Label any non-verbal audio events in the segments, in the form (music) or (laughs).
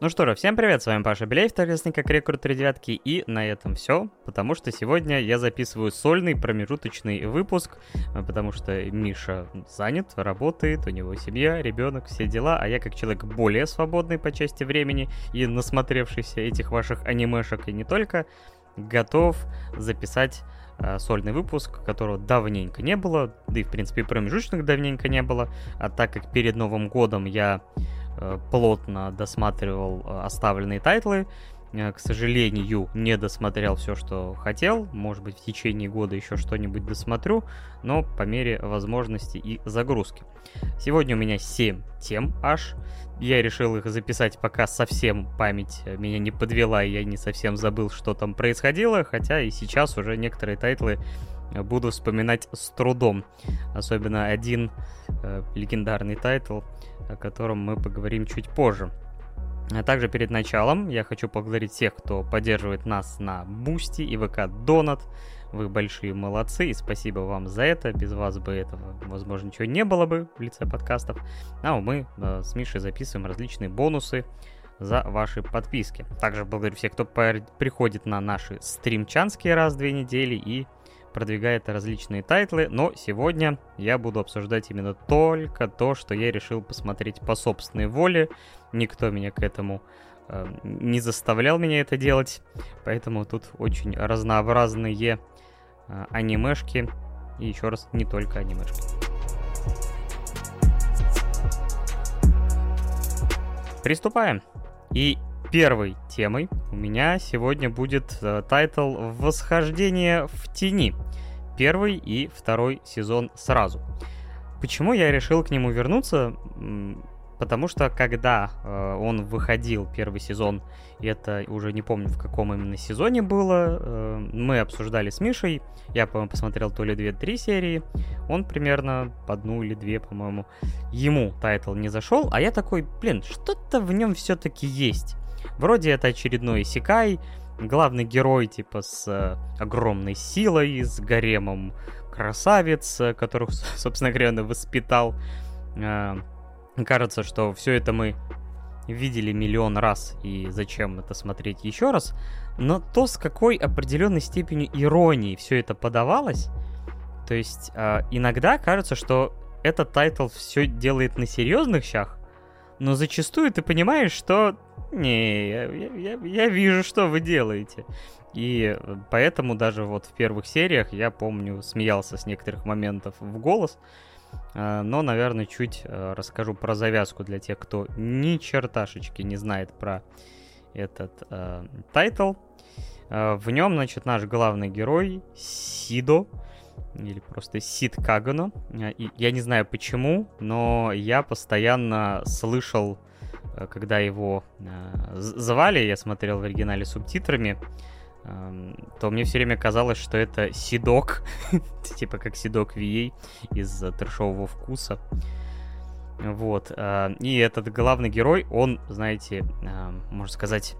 Ну что же, всем привет, с вами Паша Беляев, торговец как Рекорд 39, и на этом все, потому что сегодня я записываю сольный промежуточный выпуск, э, потому что Миша занят, работает, у него семья, ребенок, все дела, а я как человек более свободный по части времени и насмотревшийся этих ваших анимешек и не только, готов записать э, сольный выпуск, которого давненько не было, да и в принципе промежуточных давненько не было, а так как перед Новым годом я плотно досматривал э, оставленные тайтлы. Э, к сожалению, не досмотрел все, что хотел. Может быть, в течение года еще что-нибудь досмотрю, но по мере возможности и загрузки. Сегодня у меня 7 тем аж. Я решил их записать, пока совсем память меня не подвела, и я не совсем забыл, что там происходило, хотя и сейчас уже некоторые тайтлы буду вспоминать с трудом. Особенно один э, легендарный тайтл, о котором мы поговорим чуть позже. А также перед началом я хочу поблагодарить всех, кто поддерживает нас на Бусти и ВК Донат. Вы большие молодцы, и спасибо вам за это. Без вас бы этого, возможно, ничего не было бы в лице подкастов. А мы э, с Мишей записываем различные бонусы за ваши подписки. Также благодарю всех, кто приходит на наши стримчанские раз в две недели и продвигает различные тайтлы, но сегодня я буду обсуждать именно только то, что я решил посмотреть по собственной воле. Никто меня к этому э, не заставлял меня это делать, поэтому тут очень разнообразные э, анимешки, и еще раз, не только анимешки. Приступаем. И первой темой у меня сегодня будет э, тайтл «Восхождение в тени» первый и второй сезон сразу. Почему я решил к нему вернуться? Потому что когда э, он выходил первый сезон, это уже не помню в каком именно сезоне было, э, мы обсуждали с Мишей, я, по-моему, посмотрел то ли две-три серии, он примерно по одну или две, по-моему, ему тайтл не зашел, а я такой, блин, что-то в нем все-таки есть. Вроде это очередной исекай, главный герой, типа, с э, огромной силой, с гаремом красавиц, э, которых, (laughs) собственно говоря, он воспитал. Э, кажется, что все это мы видели миллион раз, и зачем это смотреть еще раз. Но то, с какой определенной степенью иронии все это подавалось, то есть иногда кажется, что этот тайтл все делает на серьезных щах, но зачастую ты понимаешь, что не, я, я, я вижу, что вы делаете. И поэтому даже вот в первых сериях я помню, смеялся с некоторых моментов в голос. А, но, наверное, чуть э, расскажу про завязку для тех, кто ни черташечки не знает про этот э, тайтл. Э, в нем, значит, наш главный герой Сидо, или просто Сид Кагено. И я не знаю почему, но я постоянно слышал Э, когда его э, звали, я смотрел в оригинале субтитрами, э, то мне все время казалось, что это Сидок, (laughs) типа как Сидок VA из трешового вкуса. Вот. Э, и этот главный герой, он, знаете, э, можно сказать,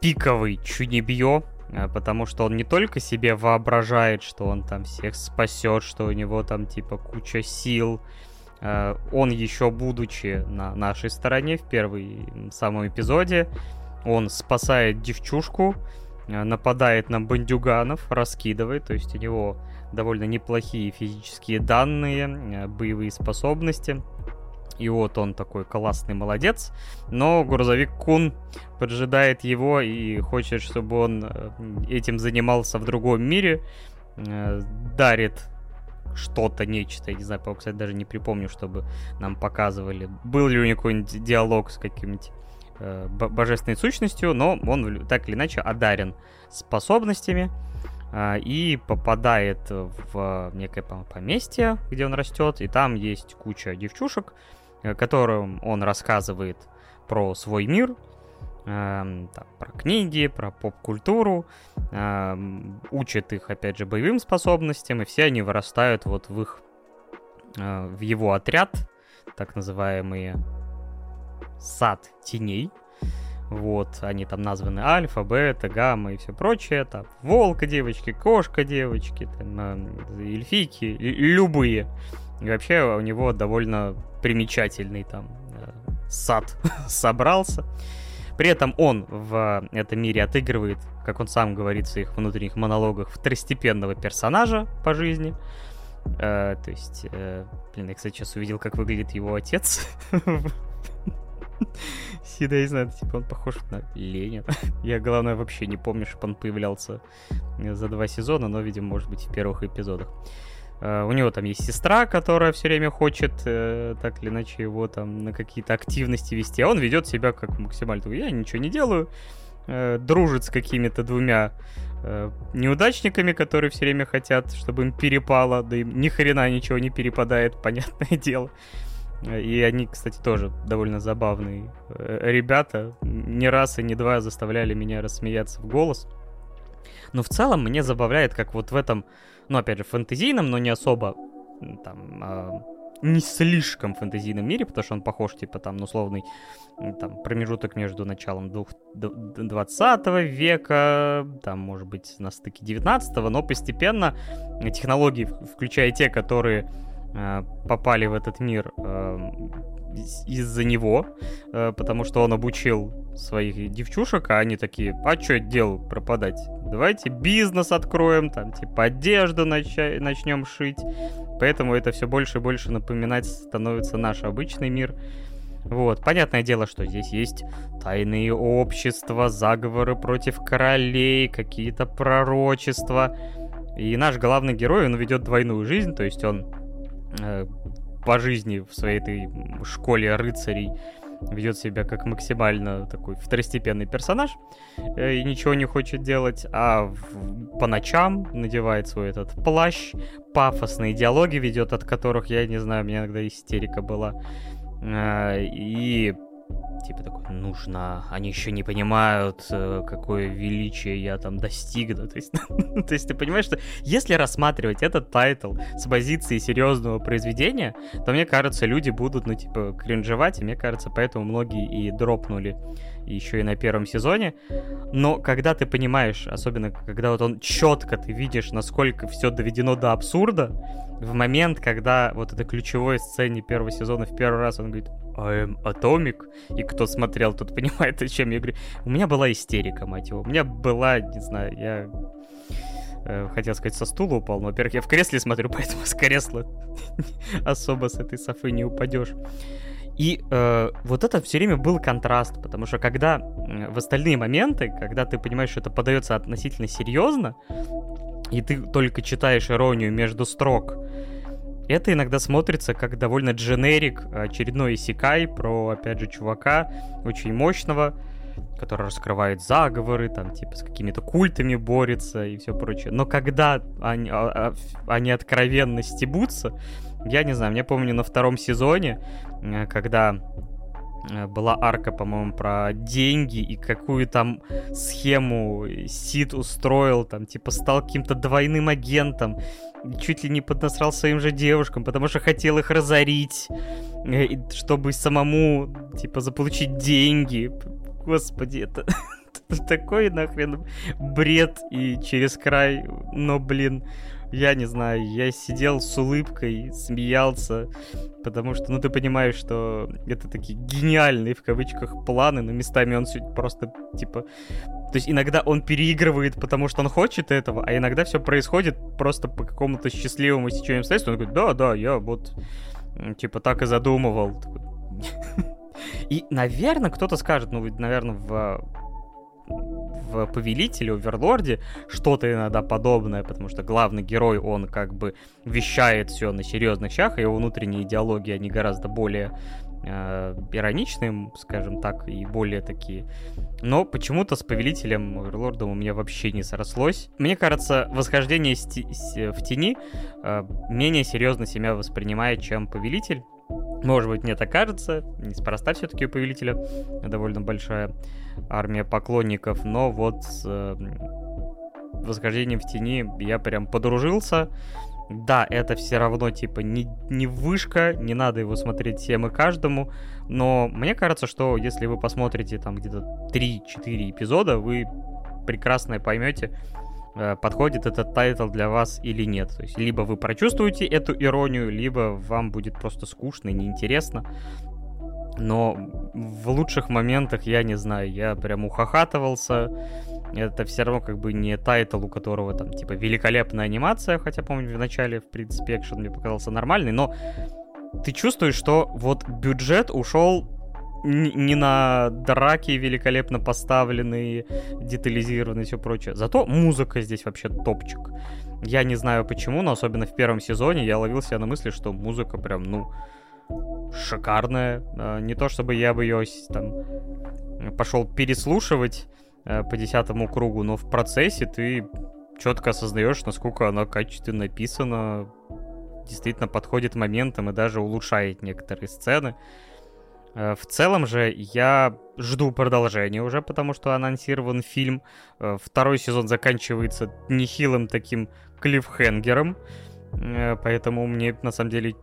пиковый чунибьё, э, потому что он не только себе воображает, что он там всех спасет, что у него там типа куча сил, Э, он еще будучи на нашей стороне в первой самом эпизоде, он спасает девчушку, э, нападает на бандюганов, раскидывает, то есть у него довольно неплохие физические данные, э, боевые способности. И вот он такой классный молодец, но грузовик Кун поджидает его и хочет, чтобы он этим занимался в другом мире, дарит что-то, нечто. Я не знаю, кстати, даже не припомню, чтобы нам показывали. Был ли у него какой-нибудь диалог с каким-нибудь э, божественной сущностью, но он так или иначе одарен способностями э, и попадает в некое поместье, где он растет, и там есть куча девчушек, э, которым он рассказывает про свой мир, там, про книги, про поп-культуру, э, учат их, опять же, боевым способностям, и все они вырастают вот в их, э, в его отряд, так называемые сад теней. Вот, они там названы альфа, бета, гамма и все прочее. Там волка девочки, кошка девочки, там, э, эльфийки, любые. И вообще у него довольно примечательный там сад (laughs) собрался. При этом он в этом мире отыгрывает, как он сам говорит в своих внутренних монологах, второстепенного персонажа по жизни. Э, то есть, э, блин, я, кстати, сейчас увидел, как выглядит его отец. Сида, не знаю, типа он похож на Ленина. Я, главное, вообще не помню, чтобы он появлялся за два сезона, но, видимо, может быть, в первых эпизодах. Uh, у него там есть сестра, которая все время хочет uh, так или иначе его там на какие-то активности вести, а он ведет себя как максимально. Я ничего не делаю, uh, дружит с какими-то двумя неудачниками, которые все время хотят, чтобы им перепало, да им ни хрена ничего не перепадает, (laughs) понятное дело. И они, кстати, тоже довольно забавные ребята. Не раз и не два заставляли меня рассмеяться в голос. Но в целом мне забавляет, как вот в этом ну, опять же, фэнтезийном, но не особо там, э, не слишком фэнтезийном мире, потому что он похож, типа, там, условный там, промежуток между началом 20 века, там, может быть, на стыке 19 но постепенно технологии, включая те, которые э, попали в этот мир э, из-за него, э, потому что он обучил своих девчушек, а они такие, а что делу пропадать? Давайте бизнес откроем, там, типа, одежду нач- начнем шить. Поэтому это все больше и больше напоминать становится наш обычный мир. Вот, понятное дело, что здесь есть тайные общества, заговоры против королей, какие-то пророчества. И наш главный герой, он ведет двойную жизнь, то есть он э, по жизни в своей этой школе рыцарей ведет себя как максимально такой второстепенный персонаж э, и ничего не хочет делать, а в, по ночам надевает свой этот плащ, пафосные диалоги ведет, от которых, я не знаю, у меня иногда истерика была. Э, и типа такой, нужно, они еще не понимают, э, какое величие я там достигну. То есть, (laughs) то есть ты понимаешь, что если рассматривать этот тайтл с позиции серьезного произведения, то мне кажется, люди будут, ну, типа, кринжевать, и мне кажется, поэтому многие и дропнули еще и на первом сезоне. Но когда ты понимаешь, особенно когда вот он четко ты видишь, насколько все доведено до абсурда, в момент, когда вот это ключевой сцене первого сезона в первый раз он говорит I am Atomic, и кто смотрел, тот понимает, (laughs) о чем я говорю. У меня была истерика, мать его. У меня была, не знаю, я э, хотел сказать, со стула упал, но, во-первых, я в кресле смотрю, (laughs) поэтому с кресла (laughs) особо с этой софы не упадешь. И э, вот это все время был контраст, потому что когда э, в остальные моменты, когда ты понимаешь, что это подается относительно серьезно, и ты только читаешь иронию между строк, это иногда смотрится как довольно дженерик, очередной исекай про, опять же, чувака очень мощного, который раскрывает заговоры, там, типа, с какими-то культами борется и все прочее. Но когда они, а, а, они откровенно стебутся, я не знаю, мне помню на втором сезоне, э, когда была арка, по-моему, про деньги и какую там схему Сид устроил, там, типа, стал каким-то двойным агентом, чуть ли не поднасрал своим же девушкам, потому что хотел их разорить, э, чтобы самому, типа, заполучить деньги. Господи, это (laughs) такой нахрен бред и через край, но, блин, я не знаю, я сидел с улыбкой, смеялся, потому что, ну, ты понимаешь, что это такие гениальные, в кавычках, планы, но местами он просто, типа... То есть иногда он переигрывает, потому что он хочет этого, а иногда все происходит просто по какому-то счастливому стечению обстоятельств. Он говорит, да, да, я вот, типа, так и задумывал. (laughs) И, наверное, кто-то скажет, ну, наверное, в в Повелителе, Оверлорде что-то иногда подобное, потому что главный герой, он как бы вещает все на серьезных щах, и его внутренние идеологии, они гораздо более э, скажем так, и более такие. Но почему-то с Повелителем Оверлордом у меня вообще не срослось. Мне кажется, восхождение в тени э, менее серьезно себя воспринимает, чем Повелитель. Может быть, мне так кажется, неспроста все-таки у Повелителя довольно большая армия поклонников, но вот с э, восхождением в тени я прям подружился. Да, это все равно, типа, не, не вышка, не надо его смотреть всем и каждому, но мне кажется, что если вы посмотрите там где-то 3-4 эпизода, вы прекрасно поймете, подходит этот тайтл для вас или нет. То есть либо вы прочувствуете эту иронию, либо вам будет просто скучно и неинтересно. Но в лучших моментах, я не знаю, я прям ухахатывался. Это все равно как бы не тайтл, у которого там типа великолепная анимация, хотя, помню, в начале, в принципе, экшен мне показался нормальный, но ты чувствуешь, что вот бюджет ушел не на драки великолепно поставленные, детализированные и все прочее. Зато музыка здесь вообще топчик. Я не знаю почему, но особенно в первом сезоне я ловил себя на мысли, что музыка прям, ну, шикарная. А, не то чтобы я бы ее там пошел переслушивать э, по десятому кругу, но в процессе ты четко осознаешь, насколько она качественно написана, действительно подходит моментам и даже улучшает некоторые сцены. Э, в целом же я жду продолжения уже, потому что анонсирован фильм. Э, второй сезон заканчивается нехилым таким клиффхенгером, поэтому мне на самом деле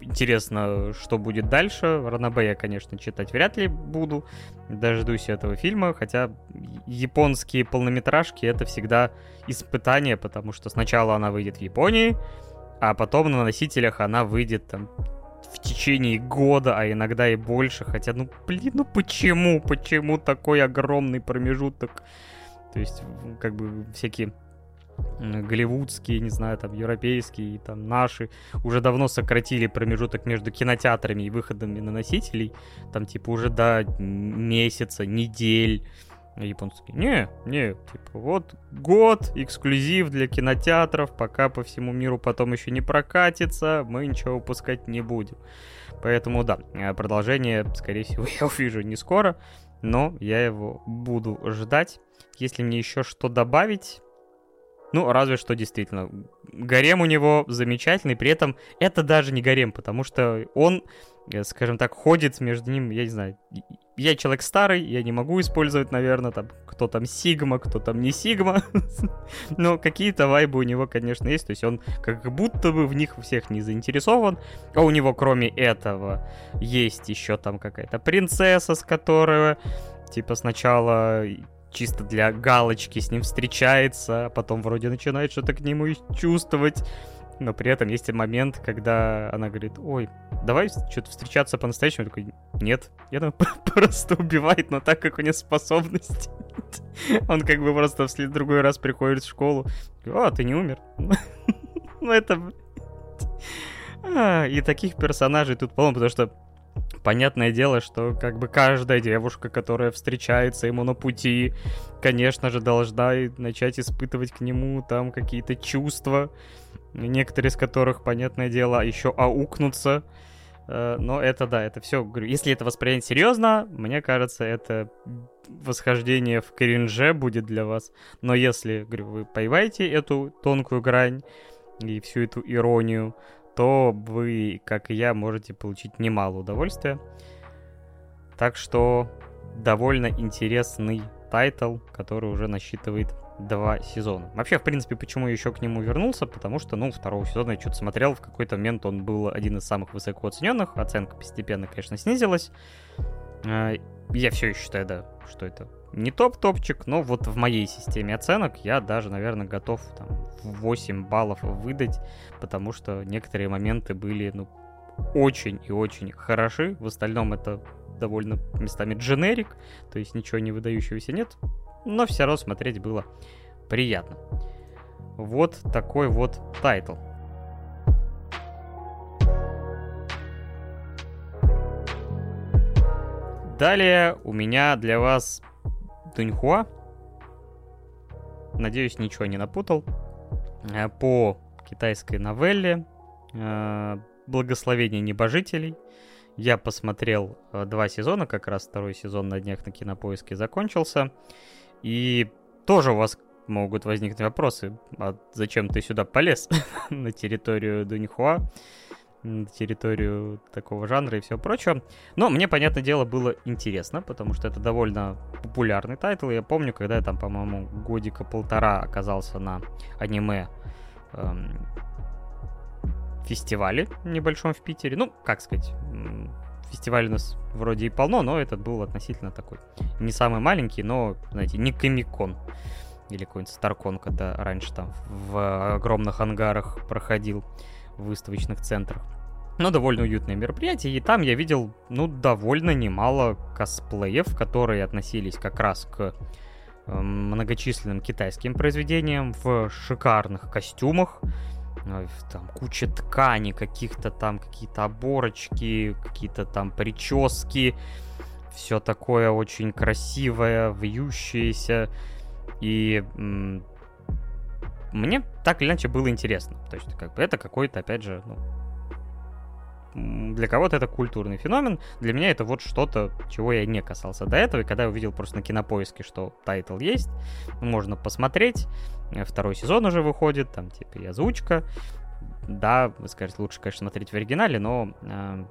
интересно, что будет дальше. Ранабе я, конечно, читать вряд ли буду. Дождусь этого фильма, хотя японские полнометражки это всегда испытание, потому что сначала она выйдет в Японии, а потом на носителях она выйдет там в течение года, а иногда и больше. Хотя, ну, блин, ну почему? Почему такой огромный промежуток? То есть, как бы всякие голливудские, не знаю, там, европейские, там, наши, уже давно сократили промежуток между кинотеатрами и выходами на носителей, там, типа, уже до месяца, недель. Японские, не, не, типа, вот год, эксклюзив для кинотеатров, пока по всему миру потом еще не прокатится, мы ничего выпускать не будем. Поэтому, да, э, продолжение, скорее всего, (laughs) я увижу не скоро, но я его буду ждать. Если мне еще что добавить, ну, разве что действительно. Гарем у него замечательный, при этом это даже не гарем, потому что он, э, скажем так, ходит между ним, я не знаю, я человек старый, я не могу использовать, наверное, там, кто там Сигма, кто там не Сигма, (laughs) но какие-то вайбы у него, конечно, есть, то есть он как будто бы в них всех не заинтересован, а у него, кроме этого, есть еще там какая-то принцесса, с которой, типа, сначала чисто для галочки с ним встречается, а потом вроде начинает что-то к нему чувствовать. Но при этом есть момент, когда она говорит, ой, давай что-то встречаться по-настоящему. Я такой, нет, я там (laughs) просто убивает, но так как у него способность. Он как бы просто в другой раз приходит в школу. О, ты не умер. (laughs) Ну это... А, и таких персонажей тут полно, потому что Понятное дело, что как бы каждая девушка, которая встречается ему на пути, конечно же, должна начать испытывать к нему там какие-то чувства, некоторые из которых, понятное дело, еще аукнутся. Э, но это да, это все, если это воспринять серьезно, мне кажется, это восхождение в кринже будет для вас. Но если, говорю, вы поймаете эту тонкую грань и всю эту иронию, то вы, как и я, можете получить немало удовольствия. Так что довольно интересный тайтл, который уже насчитывает два сезона. Вообще, в принципе, почему я еще к нему вернулся, потому что, ну, второго сезона я что-то смотрел, в какой-то момент он был один из самых высоко оцененных, оценка постепенно, конечно, снизилась. А, я все еще считаю, да, что это не топ-топчик, но вот в моей системе оценок я даже, наверное, готов там, 8 баллов выдать, потому что некоторые моменты были, ну, очень и очень хороши. В остальном это довольно местами дженерик, то есть ничего не выдающегося нет, но все равно смотреть было приятно. Вот такой вот тайтл. Далее у меня для вас дунхуа. Надеюсь, ничего не напутал. Э, по китайской новелле э, «Благословение небожителей». Я посмотрел э, два сезона, как раз второй сезон на днях на кинопоиске закончился. И тоже у вас могут возникнуть вопросы, а зачем ты сюда полез (laughs) на территорию Дуньхуа? на территорию такого жанра и все прочее. Но мне, понятное дело, было интересно, потому что это довольно популярный тайтл. Я помню, когда я там, по-моему, годика полтора оказался на аниме эм, фестивале небольшом в Питере. Ну, как сказать, фестиваль у нас вроде и полно, но этот был относительно такой. Не самый маленький, но, знаете, не комикон или какой-нибудь Старкон, когда раньше там в огромных ангарах проходил в выставочных центрах. но довольно уютное мероприятие, и там я видел, ну, довольно немало косплеев, которые относились как раз к э, многочисленным китайским произведениям в шикарных костюмах, там куча ткани, каких-то там какие-то оборочки, какие-то там прически, все такое очень красивое, вьющееся, и мне так или иначе было интересно. То есть, как бы это какой-то, опять же, ну, для кого-то это культурный феномен, для меня это вот что-то, чего я не касался до этого, и когда я увидел просто на кинопоиске, что тайтл есть, можно посмотреть, э, второй сезон уже выходит, там типа и озвучка, да, вы скажете, лучше, конечно, смотреть в оригинале, но э,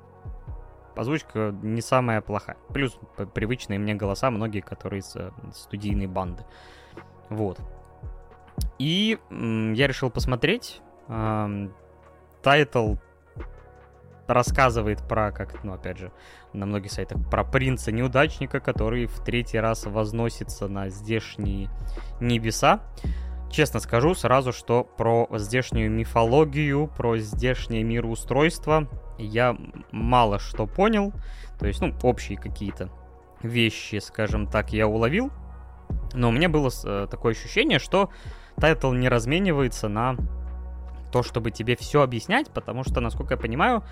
озвучка не самая плохая. Плюс привычные мне голоса, многие, которые из э, студийной банды. Вот. И э, я решил посмотреть. Э, тайтл рассказывает про, как, ну, опять же, на многих сайтах, про принца-неудачника, который в третий раз возносится на здешние небеса. Честно скажу сразу, что про здешнюю мифологию, про здешнее мироустройство я мало что понял. То есть, ну, общие какие-то вещи, скажем так, я уловил. Но у меня было э, такое ощущение, что тайтл не разменивается на то, чтобы тебе все объяснять, потому что, насколько я понимаю,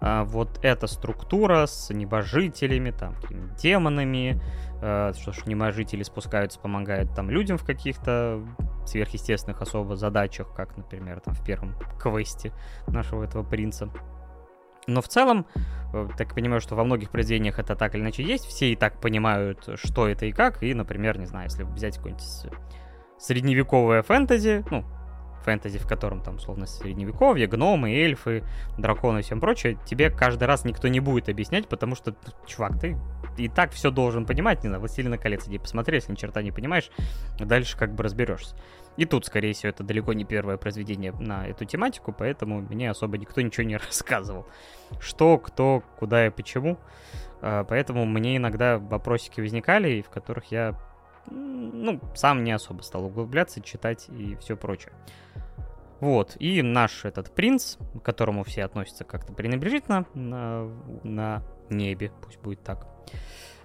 а, вот эта структура с небожителями, там, демонами, э, что ж, небожители спускаются, помогают там людям в каких-то сверхъестественных особо задачах, как, например, там в первом квесте нашего этого принца. Но в целом, э, так понимаю, что во многих произведениях это так или иначе есть, все и так понимают, что это и как, и, например, не знаю, если взять какое-нибудь средневековое фэнтези, ну, фэнтези, в котором там, условно, средневековье, гномы, эльфы, драконы и всем прочее, тебе каждый раз никто не будет объяснять, потому что, чувак, ты и так все должен понимать, не знаю, «Властелина колец», иди посмотри, если ни черта не понимаешь, дальше как бы разберешься. И тут, скорее всего, это далеко не первое произведение на эту тематику, поэтому мне особо никто ничего не (laughs) рассказывал. Что, кто, куда и почему. А, поэтому мне иногда вопросики возникали, в которых я ну, сам не особо стал углубляться, читать и все прочее. Вот, и наш этот принц, к которому все относятся как-то пренебрежительно на, на небе, пусть будет так.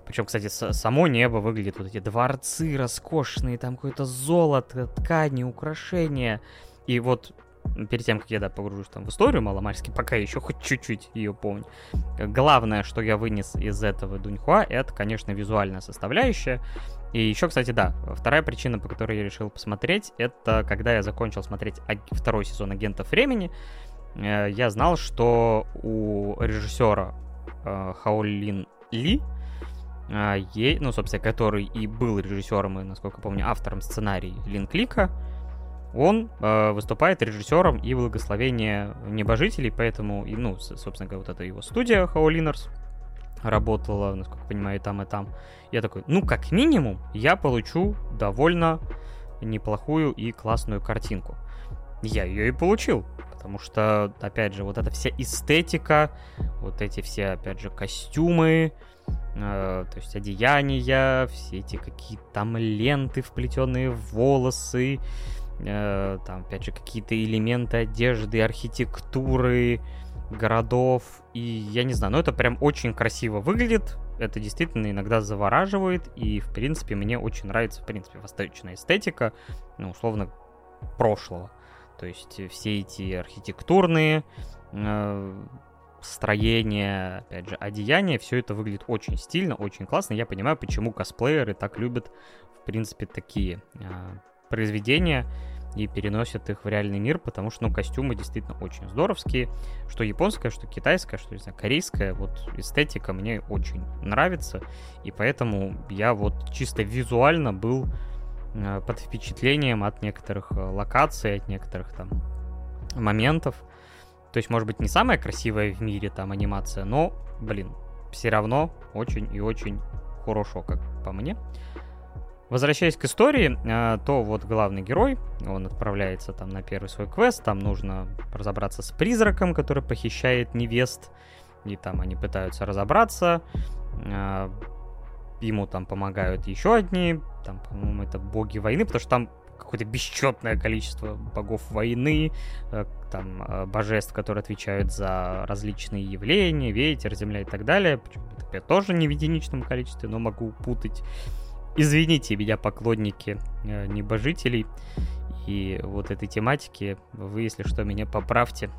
Причем, кстати, само небо выглядит вот эти дворцы роскошные, там какое-то золото, ткани, украшения. И вот перед тем, как я, да, погружусь там в историю маломальски, пока еще хоть чуть-чуть ее помню, главное, что я вынес из этого Дуньхуа, это, конечно, визуальная составляющая. И еще, кстати, да, вторая причина, по которой я решил посмотреть, это когда я закончил смотреть второй сезон «Агентов времени», э, я знал, что у режиссера э, Хаолин Ли, э, ну, собственно, который и был режиссером, и, насколько помню, автором сценария Лин Клика, он э, выступает режиссером и благословение небожителей, поэтому, и, ну, собственно говоря, вот это его студия Хаолинерс, работала, насколько я понимаю, и там, и там. Я такой, ну, как минимум, я получу довольно неплохую и классную картинку. Я ее и получил, потому что, опять же, вот эта вся эстетика, вот эти все, опять же, костюмы, э, то есть одеяния, все эти какие-то там ленты, вплетенные в волосы, э, там, опять же, какие-то элементы одежды, архитектуры, городов, и я не знаю, но это прям очень красиво выглядит, это действительно иногда завораживает, и, в принципе, мне очень нравится, в принципе, восточная эстетика, ну, условно, прошлого. То есть все эти архитектурные э, строения, опять же, одеяния, все это выглядит очень стильно, очень классно. Я понимаю, почему косплееры так любят, в принципе, такие э, произведения и переносят их в реальный мир, потому что, ну, костюмы действительно очень здоровские. Что японская, что китайская, что, не знаю, корейская, вот эстетика мне очень нравится, и поэтому я вот чисто визуально был э, под впечатлением от некоторых э, локаций, от некоторых там моментов. То есть, может быть, не самая красивая в мире там анимация, но, блин, все равно очень и очень хорошо, как по мне. Возвращаясь к истории, э, то вот главный герой, он отправляется там на первый свой квест, там нужно разобраться с призраком, который похищает невест, и там они пытаются разобраться, э, ему там помогают еще одни, там, по-моему, это боги войны, потому что там какое-то бесчетное количество богов войны, э, там, э, божеств, которые отвечают за различные явления, ветер, земля и так далее. Это тоже не в единичном количестве, но могу путать. Извините меня, поклонники э, небожителей и вот этой тематики. Вы, если что, меня поправьте.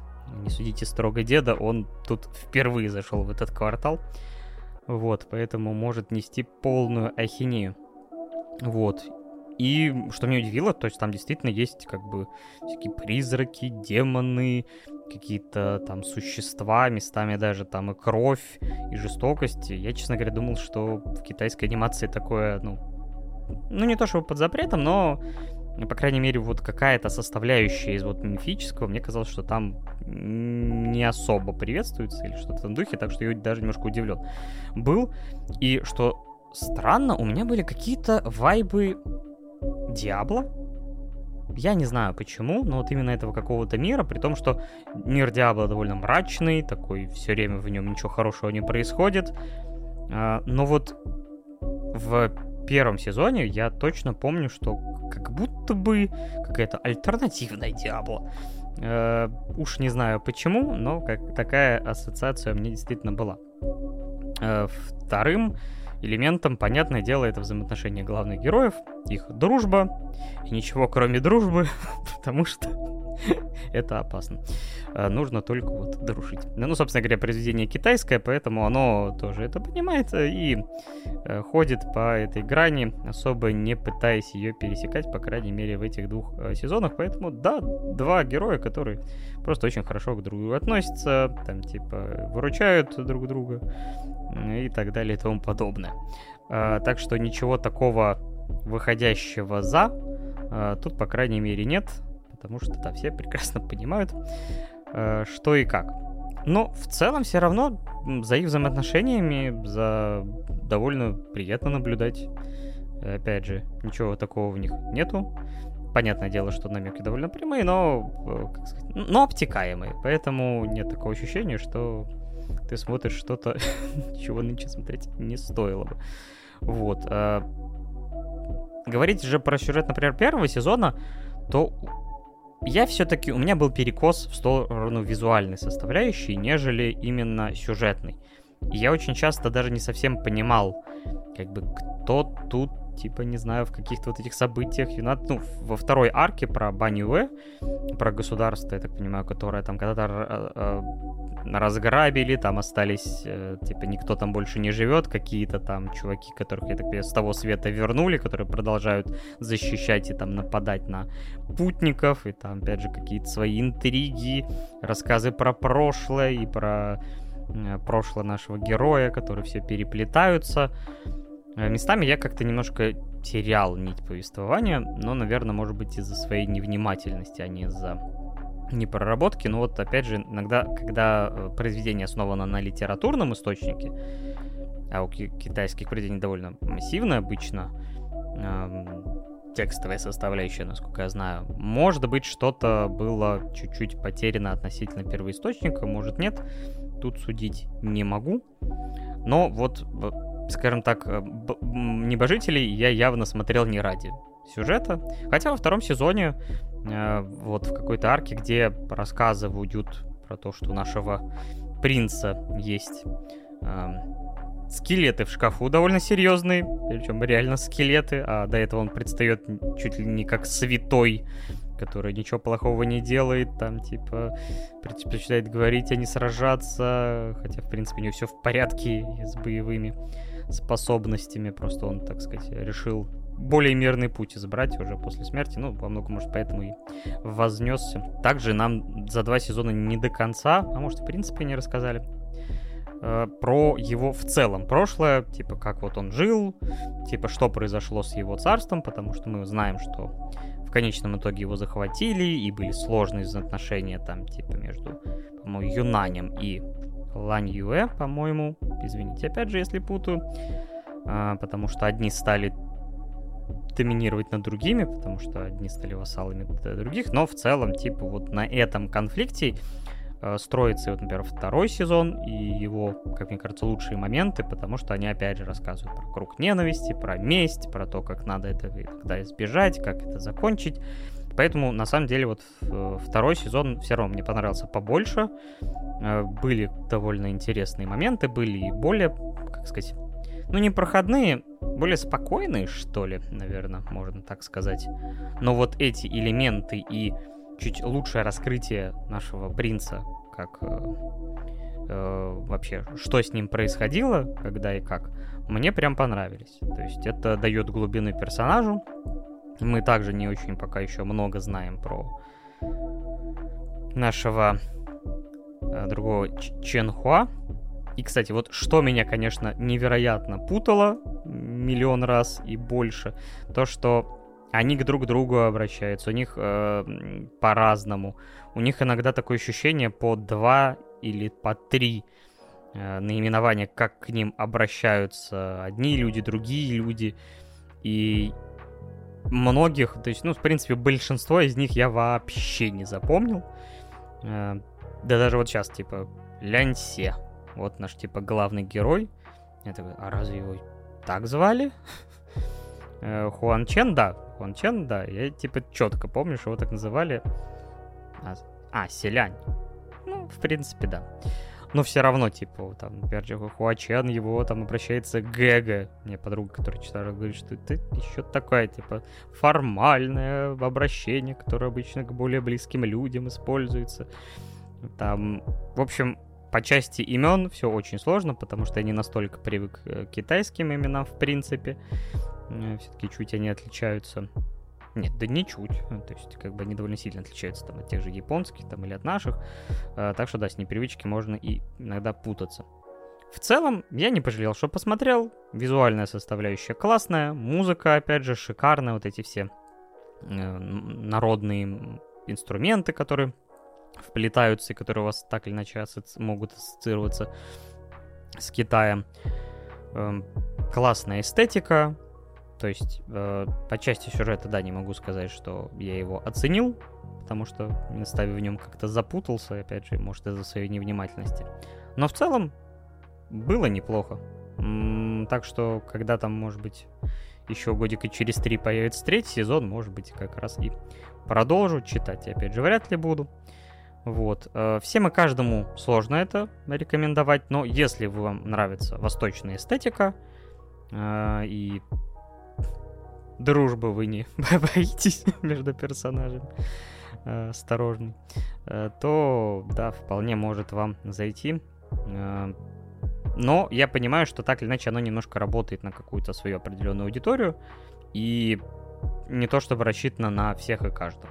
Не судите строго деда, он тут впервые зашел в этот квартал. Вот, поэтому может нести полную ахинею. Вот. И что меня удивило, то есть там действительно есть как бы всякие призраки, демоны, какие-то там существа, местами даже там и кровь, и жестокость. Я, честно говоря, думал, что в китайской анимации такое, ну, ну не то чтобы под запретом, но по крайней мере, вот какая-то составляющая из вот мифического, мне казалось, что там не особо приветствуется или что-то в этом духе, так что я даже немножко удивлен был. И что странно, у меня были какие-то вайбы Диабло. Я не знаю почему, но вот именно этого какого-то мира, при том, что мир Диабло довольно мрачный, такой все время в нем ничего хорошего не происходит. А, но вот в первом сезоне я точно помню, что как будто бы какая-то альтернативная Диабло. Э, уж не знаю почему, но как такая ассоциация у меня действительно была. Э, вторым элементом, понятное дело, это взаимоотношения главных героев, их дружба, и ничего кроме дружбы, (laughs) потому что (laughs) это опасно. А, нужно только вот дружить. Ну, собственно говоря, произведение китайское, поэтому оно тоже это понимает и э, ходит по этой грани, особо не пытаясь ее пересекать, по крайней мере, в этих двух э, сезонах. Поэтому, да, два героя, которые просто очень хорошо к друг другу относятся, там, типа, выручают друг друга и так далее и тому подобное. Так что ничего такого выходящего за тут, по крайней мере, нет потому что там все прекрасно понимают, э, что и как. Но в целом все равно за их взаимоотношениями за довольно приятно наблюдать. Опять же, ничего такого в них нету. Понятное дело, что намеки довольно прямые, но, э, как сказать, но обтекаемые. Поэтому нет такого ощущения, что ты смотришь что-то, (laughs) чего нынче смотреть не стоило бы. Вот. А... Говорить же про сюжет, например, первого сезона, то я все-таки, у меня был перекос в сторону визуальной составляющей, нежели именно сюжетной. Я очень часто даже не совсем понимал, как бы, кто тут типа, не знаю, в каких-то вот этих событиях ну, во второй арке про Баньюэ, про государство, я так понимаю, которое там когда-то э, разграбили, там остались, э, типа, никто там больше не живет, какие-то там чуваки, которых, я так понимаю, с того света вернули, которые продолжают защищать и там нападать на путников, и там, опять же, какие-то свои интриги, рассказы про прошлое и про э, прошлое нашего героя, которые все переплетаются. Э, местами я как-то немножко терял нить повествования, но, наверное, может быть из-за своей невнимательности, а не из-за непроработки. Но вот, опять же, иногда, когда э, произведение основано на литературном источнике, а у китайских произведений довольно массивно обычно, эм, текстовая составляющая, насколько я знаю. Может быть, что-то было чуть-чуть потеряно относительно первоисточника, может нет. Тут судить не могу. Но вот скажем так, э, небожителей я явно смотрел не ради сюжета. Хотя во втором сезоне, э, вот в какой-то арке, где рассказывают про то, что у нашего принца есть э, скелеты в шкафу довольно серьезные, причем реально скелеты, а до этого он предстает чуть ли не как святой который ничего плохого не делает, там, типа, предпочитает говорить, а не сражаться, хотя, в принципе, у него все в порядке с боевыми способностями, просто он, так сказать, решил более мирный путь избрать уже после смерти, ну, во многом, может, поэтому и вознесся. Также нам за два сезона не до конца, а может, в принципе, не рассказали, э, про его в целом прошлое, типа, как вот он жил, типа, что произошло с его царством, потому что мы знаем, что в конечном итоге его захватили, и были сложные отношения там, типа, между, по-моему, Юнанем и Лань Юэ, по-моему. Извините, опять же, если путаю. А, потому что одни стали доминировать над другими, потому что одни стали вассалами других, но в целом, типа, вот на этом конфликте э, строится, вот, например, второй сезон и его, как мне кажется, лучшие моменты, потому что они, опять же, рассказывают про круг ненависти, про месть, про то, как надо это когда избежать, как это закончить. Поэтому, на самом деле, вот э, второй сезон все равно мне понравился побольше. Э, были довольно интересные моменты, были и более, как сказать, ну не проходные, более спокойные, что ли, наверное, можно так сказать. Но вот эти элементы и чуть лучшее раскрытие нашего принца, как э, вообще, что с ним происходило, когда и как, мне прям понравились. То есть это дает глубины персонажу. Мы также не очень пока еще много знаем про нашего э, другого Ченхуа, и, кстати, вот что меня, конечно, невероятно путало миллион раз и больше, то, что они к друг другу обращаются, у них э, по-разному. У них иногда такое ощущение по два или по три э, наименования, как к ним обращаются одни люди, другие люди. И многих, то есть, ну, в принципе, большинство из них я вообще не запомнил. Э, да даже вот сейчас, типа, Ляньсе вот наш, типа, главный герой. Такой, а разве его так звали? (laughs) Э, Хуан Чен, да. Хуан Чен, да. Я, типа, четко помню, что его так называли. А, а Селянь. Ну, в принципе, да. Но все равно, типа, там, например, Хуачен его там обращается к Гэга. Мне подруга, которая читала, говорит, что это еще такое, типа, формальное обращение, которое обычно к более близким людям используется. Там, в общем, по части имен все очень сложно, потому что я не настолько привык к китайским именам в принципе. Э, Все-таки чуть они отличаются. Нет, да не чуть. Э, то есть, как бы они довольно сильно отличаются там, от тех же японских там, или от наших. Э, так что, да, с непривычки можно и иногда путаться. В целом, я не пожалел, что посмотрел. Визуальная составляющая классная, музыка, опять же, шикарная. Вот эти все народные инструменты, которые вплетаются и которые у вас так или иначе асоци- могут ассоциироваться с Китаем. Эм, классная эстетика, то есть э, по части сюжета, да, не могу сказать, что я его оценил, потому что местами в нем как-то запутался, опять же, может, из-за своей невнимательности. Но в целом было неплохо. М-м, так что, когда там, может быть, еще годика через три появится третий сезон, может быть, как раз и продолжу читать. И опять же, вряд ли буду. Вот. Э, всем и каждому сложно это рекомендовать, но если вам нравится восточная эстетика э, и дружбы вы не (laughs) боитесь между персонажами, э, осторожный, то да, вполне может вам зайти. Но я понимаю, что так или иначе оно немножко работает на какую-то свою определенную аудиторию и не то чтобы рассчитано на всех и каждого.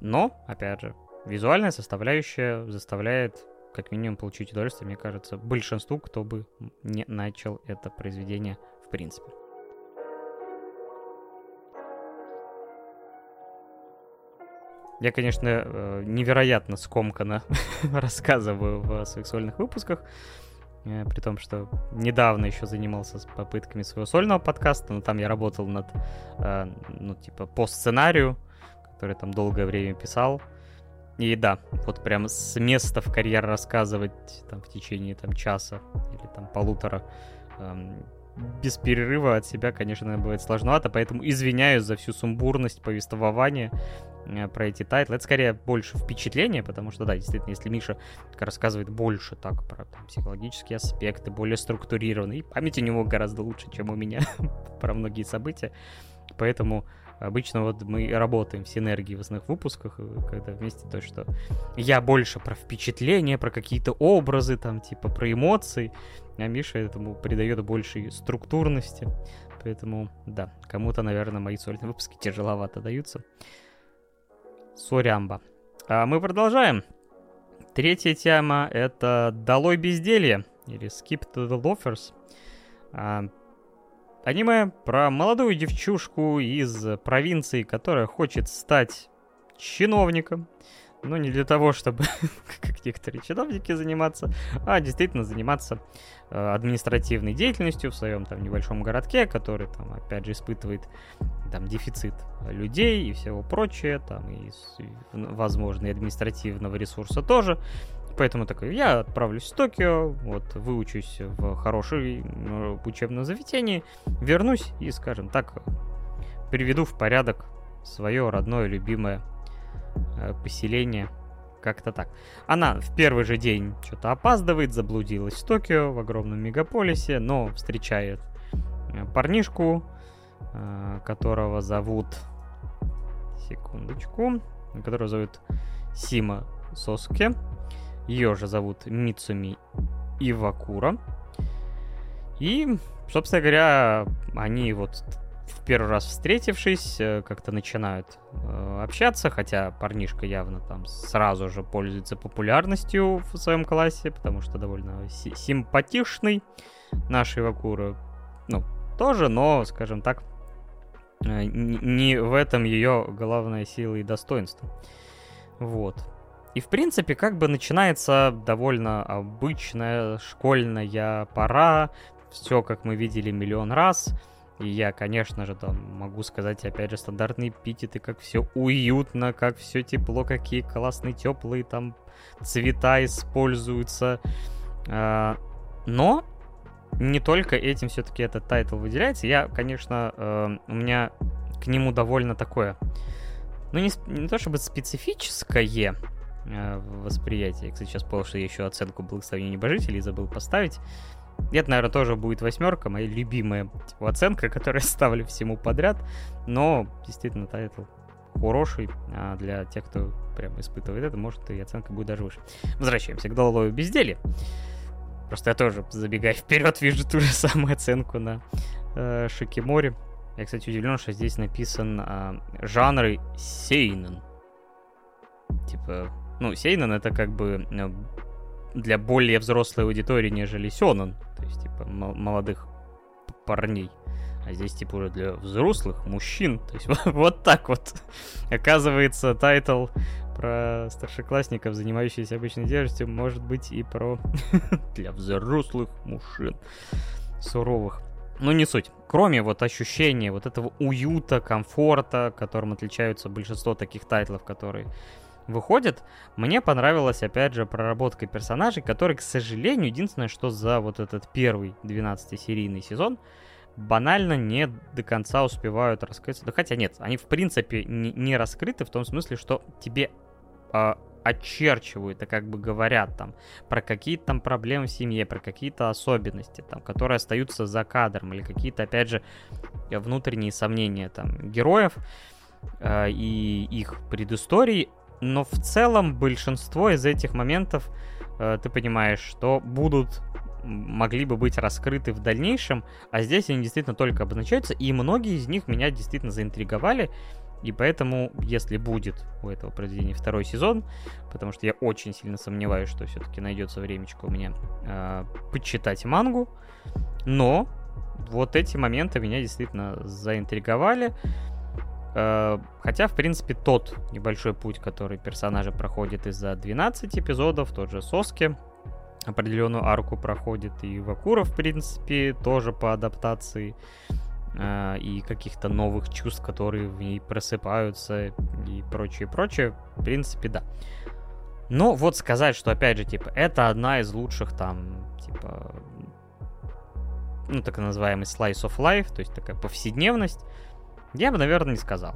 Но, опять же, визуальная составляющая заставляет как минимум получить удовольствие, мне кажется, большинству, кто бы не начал это произведение в принципе. Я, конечно, э, невероятно скомканно (laughs) рассказываю в сексуальных выпусках, э, при том, что недавно еще занимался с попытками своего сольного подкаста, но там я работал над, э, ну, типа, по сценарию, который там долгое время писал, и да, вот прям с места в карьер рассказывать там в течение там часа или там полутора эм, без перерыва от себя, конечно, бывает сложновато, поэтому извиняюсь за всю сумбурность повествования про эти тайтлы. Это скорее больше впечатление, потому что, да, действительно, если Миша рассказывает больше так про там, психологические аспекты, более структурированно, и память у него гораздо лучше, чем у меня (laughs) про многие события, поэтому Обычно вот мы работаем в синергии в основных выпусках, э, когда вместе то, что я больше про впечатления, про какие-то образы, там, типа, про эмоции, а Миша этому придает больше структурности. Поэтому, да, кому-то, наверное, мои сольные выпуски тяжеловато даются. Сорямба. А мы продолжаем. Третья тема — это «Долой безделье» или «Skip to the Loafers». А, Аниме про молодую девчушку из провинции, которая хочет стать чиновником. Но не для того, чтобы, (laughs) как некоторые чиновники, заниматься, а действительно заниматься э, административной деятельностью в своем там небольшом городке, который там, опять же, испытывает там дефицит людей и всего прочее, там и, возможно, и административного ресурса тоже. Поэтому такой, я отправлюсь в Токио, вот, выучусь в хорошем учебном заведении, вернусь и, скажем так, приведу в порядок свое родное, любимое поселение. Как-то так. Она в первый же день что-то опаздывает, заблудилась в Токио, в огромном мегаполисе, но встречает э, парнишку, э, которого зовут... Секундочку. Которого зовут Сима Соске. Ее же зовут Мицуми Ивакура. И, собственно говоря, они вот в первый раз встретившись, э, как-то начинают э, общаться, хотя парнишка явно там сразу же пользуется популярностью в своем классе, потому что довольно симпатичный. Наш Ивакура, ну, тоже, но, скажем так, э, не в этом ее главная сила и достоинство. Вот. И, в принципе, как бы начинается довольно обычная школьная пора. Все, как мы видели миллион раз. И я, конечно же, там могу сказать, опять же, стандартные эпитеты, как все уютно, как все тепло, какие классные, теплые там цвета используются. А, но не только этим все-таки этот тайтл выделяется. Я, конечно, э, у меня к нему довольно такое, ну не, не то чтобы специфическое, Э, восприятие. Кстати, сейчас понял, что я еще оценку благословения небожителей забыл поставить. Это, наверное, тоже будет восьмерка, моя любимая типа, оценка, (laughs) которую я ставлю всему подряд. Но, действительно, тайтл хороший. А для тех, кто прям испытывает это, может, и оценка будет даже выше. Возвращаемся к доллару безделия. Просто я тоже, забегая (laughs) вперед, вижу ту же самую оценку на э, Шикиморе. Я, кстати, удивлен, что здесь написан э, жанры сейнен. Типа, ну, Сейнан это как бы э, для более взрослой аудитории, нежели Сёнан. То есть, типа, молодых парней. А здесь, типа, уже для взрослых мужчин. То есть, (laughs) вот так вот. Оказывается, тайтл про старшеклассников, занимающихся обычной деятельностью, может быть и про (laughs) для взрослых мужчин. Суровых. Ну, не суть. Кроме вот ощущения вот этого уюта, комфорта, которым отличаются большинство таких тайтлов, которые выходит. Мне понравилась, опять же, проработка персонажей, который, к сожалению, единственное, что за вот этот первый 12-серийный сезон банально не до конца успевают раскрыться. Да хотя нет, они в принципе не, раскрыты в том смысле, что тебе э, очерчивают, и как бы говорят там про какие-то там проблемы в семье, про какие-то особенности, там, которые остаются за кадром, или какие-то, опять же, внутренние сомнения там героев э, и их предыстории, но в целом большинство из этих моментов, э, ты понимаешь, что будут могли бы быть раскрыты в дальнейшем, а здесь они действительно только обозначаются, и многие из них меня действительно заинтриговали, и поэтому, если будет у этого произведения второй сезон, потому что я очень сильно сомневаюсь, что все-таки найдется времечко у меня э, почитать мангу, но вот эти моменты меня действительно заинтриговали. Э, хотя, в принципе, тот небольшой путь, который персонажи проходят из-за 12 эпизодов, тот же Соски, определенную арку проходит, и Вакура, в принципе, тоже по адаптации э, и каких-то новых чувств, которые в ней просыпаются и прочее, прочее, в принципе, да. Но вот сказать, что, опять же, типа, это одна из лучших там, типа, ну, так называемый slice of life, то есть такая повседневность, я бы, наверное, не сказал.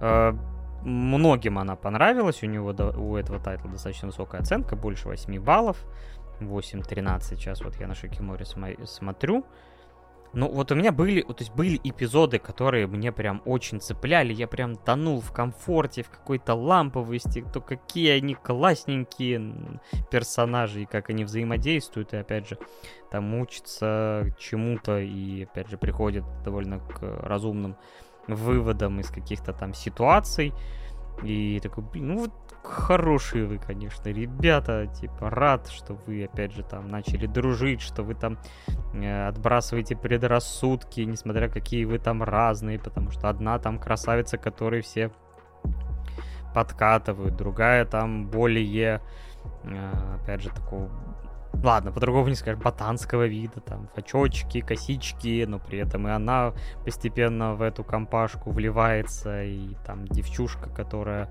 Э, многим она понравилась, у него у этого тайтла достаточно высокая оценка, больше 8 баллов, 8-13 сейчас вот я на Шикиморе смотрю. Ну, вот у меня были, то есть были эпизоды, которые мне прям очень цепляли, я прям тонул в комфорте, в какой-то ламповости, то какие они классненькие персонажи, и как они взаимодействуют, и опять же, там учатся чему-то, и опять же приходят довольно к разумным выводом из каких-то там ситуаций. И такой, блин, ну вот хорошие вы, конечно, ребята, типа, рад, что вы, опять же, там, начали дружить, что вы там э, отбрасываете предрассудки, несмотря какие вы там разные, потому что одна там красавица, которой все подкатывают, другая там более, э, опять же, такого ладно, по-другому не скажешь, ботанского вида, там, очочки, косички, но при этом и она постепенно в эту компашку вливается, и там девчушка, которая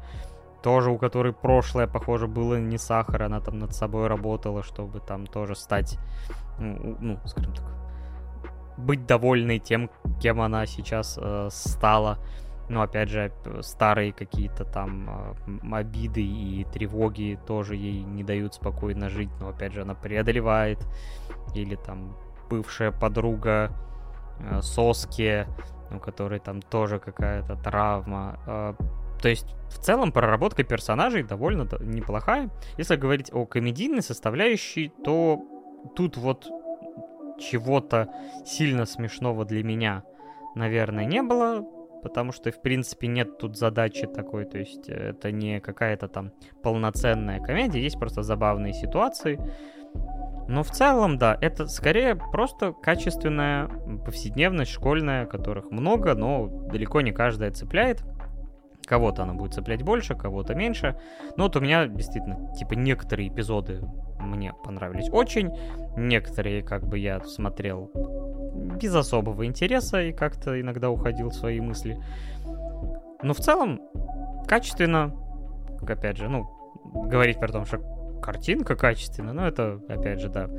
тоже у которой прошлое, похоже, было не сахар, она там над собой работала, чтобы там тоже стать, ну, ну скажем так, быть довольной тем, кем она сейчас э, стала. Но опять же, старые какие-то там э, обиды и тревоги тоже ей не дают спокойно жить. Но опять же, она преодолевает. Или там бывшая подруга э, Соски, у которой там тоже какая-то травма. Э, то есть, в целом, проработка персонажей довольно неплохая. Если говорить о комедийной составляющей, то тут вот чего-то сильно смешного для меня, наверное, не было, потому что, в принципе, нет тут задачи такой, то есть это не какая-то там полноценная комедия, есть просто забавные ситуации. Но в целом, да, это скорее просто качественная повседневность школьная, которых много, но далеко не каждая цепляет. Кого-то она будет цеплять больше, кого-то меньше. Но вот у меня действительно, типа, некоторые эпизоды мне понравились очень. Некоторые, как бы, я смотрел без особого интереса и как-то иногда уходил в свои мысли. Но в целом, качественно, опять же, ну, говорить про то, что картинка качественная, но это, опять же, да,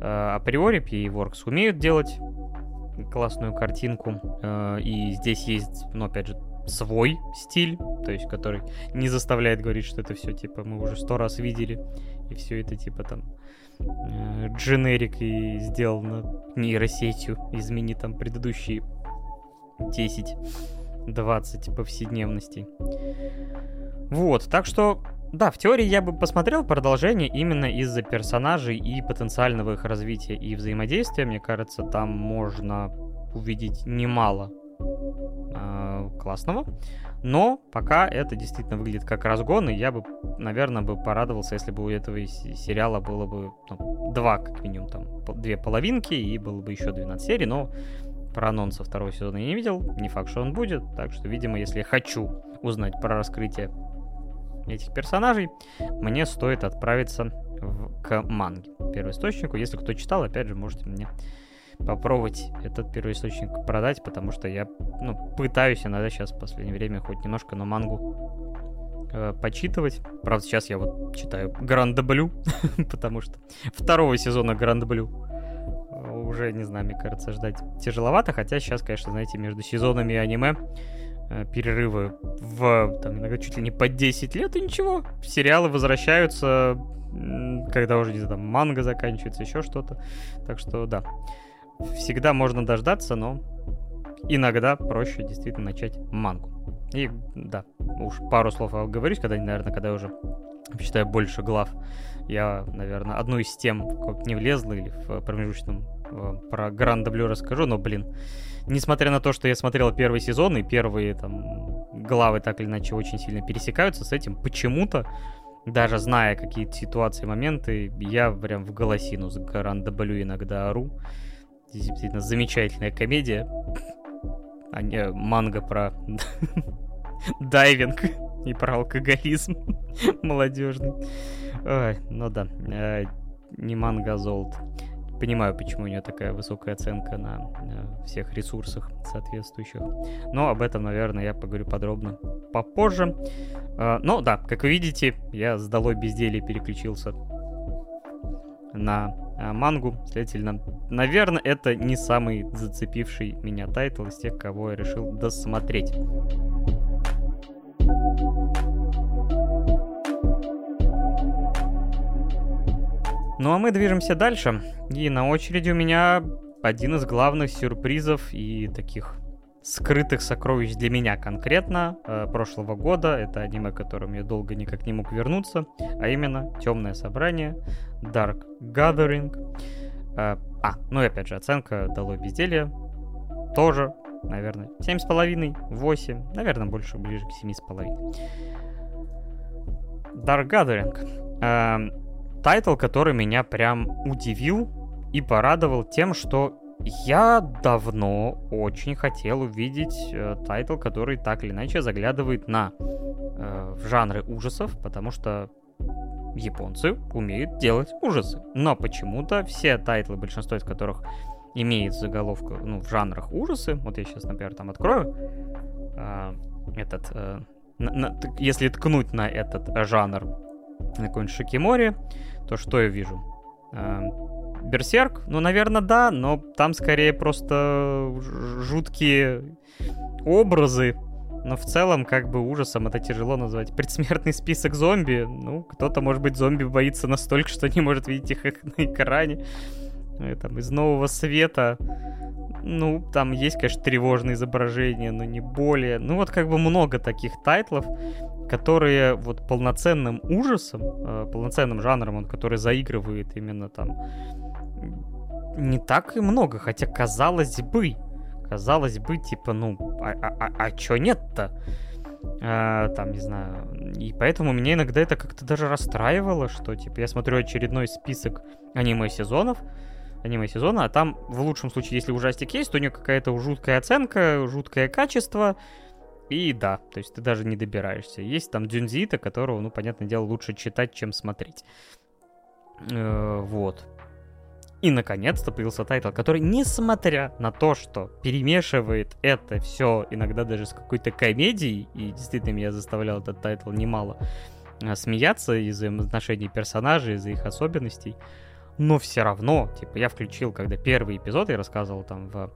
э, априори PA умеют делать классную картинку, э, и здесь есть, ну, опять же, свой стиль, то есть который не заставляет говорить, что это все типа мы уже сто раз видели, и все это типа там э, дженерик и сделано нейросетью, измени там предыдущие 10-20 повседневностей. Вот, так что, да, в теории я бы посмотрел продолжение именно из-за персонажей и потенциального их развития и взаимодействия. Мне кажется, там можно увидеть немало э, классного. Но пока это действительно выглядит как разгон, и я бы, наверное, бы порадовался, если бы у этого сериала было бы ну, два, как минимум, там, две половинки, и было бы еще 12 серий, но про анонса второго сезона я не видел, не факт, что он будет, так что, видимо, если я хочу узнать про раскрытие этих персонажей, мне стоит отправиться в, к манге, первоисточнику. Если кто читал, опять же, можете мне попробовать этот первоисточник продать, потому что я ну, пытаюсь иногда сейчас в последнее время хоть немножко, но мангу э, почитывать. Правда, сейчас я вот читаю Гранд Блю, (laughs) потому что второго сезона Гранд Блю уже, не знаю, мне кажется, ждать тяжеловато, хотя сейчас, конечно, знаете, между сезонами аниме э, перерывы в, там, иногда чуть ли не по 10 лет, и ничего, сериалы возвращаются, когда уже, не знаю, там, манга заканчивается, еще что-то. Так что, да, всегда можно дождаться, но иногда проще действительно начать мангу. И да, уж пару слов оговорюсь, когда, наверное, когда я уже читаю больше глав, я, наверное, одну из тем не влезла или в промежуточном э, про Гранд Блю расскажу, но, блин, несмотря на то, что я смотрел первый сезон, и первые там главы так или иначе очень сильно пересекаются с этим, почему-то, даже зная какие-то ситуации, моменты, я прям в голосину с Гранд Блю иногда ору действительно замечательная комедия, а не манга про (laughs) дайвинг и про алкоголизм (laughs) молодежный. Ой, ну да, э, не манга, а золото. Понимаю, почему у нее такая высокая оценка на, на всех ресурсах соответствующих. Но об этом, наверное, я поговорю подробно попозже. Э, но да, как вы видите, я с долей безделия переключился на мангу. Следовательно, наверное, это не самый зацепивший меня тайтл из тех, кого я решил досмотреть. Ну а мы движемся дальше. И на очереди у меня один из главных сюрпризов и таких скрытых сокровищ для меня конкретно э, прошлого года. Это аниме, которым я долго никак не мог вернуться, а именно Темное собрание, Dark Gathering. Э, а, ну и опять же, оценка дало безделье. Тоже, наверное, 7,5, 8, наверное, больше ближе к 7,5. Dark Gathering. Э, тайтл, который меня прям удивил и порадовал тем, что я давно очень хотел увидеть э, тайтл, который так или иначе заглядывает на э, жанры ужасов, потому что японцы умеют делать ужасы. Но почему-то все тайтлы, большинство из которых имеет заголовку ну, в жанрах ужасы, вот я сейчас, например, там открою э, этот, э, на, на, если ткнуть на этот жанр на какой-нибудь Шикимори, то что я вижу? Э, Берсерк? Ну, наверное, да, но там скорее просто жуткие образы. Но в целом, как бы ужасом это тяжело назвать. Предсмертный список зомби. Ну, кто-то, может быть, зомби боится настолько, что не может видеть их (laughs) на экране. Ну, там, из нового света. Ну, там есть, конечно, тревожные изображения, но не более. Ну, вот как бы много таких тайтлов, которые вот полноценным ужасом, э, полноценным жанром, он, который заигрывает именно там не так и много, хотя казалось бы, казалось бы, типа, ну, а, а, а, а чё нет-то? А, там, не знаю. И поэтому меня иногда это как-то даже расстраивало, что, типа, я смотрю очередной список аниме-сезонов, аниме-сезона, а там, в лучшем случае, если ужастик есть, то у него какая-то жуткая оценка, жуткое качество, и да, то есть ты даже не добираешься. Есть там Дзюндзи Ито, которого, ну, понятное дело, лучше читать, чем смотреть. Э, вот. И, наконец-то, появился тайтл, который, несмотря на то, что перемешивает это все иногда даже с какой-то комедией, и действительно меня заставлял этот тайтл немало а, смеяться из-за отношений персонажей, из-за их особенностей, но все равно, типа, я включил, когда первый эпизод, я рассказывал там в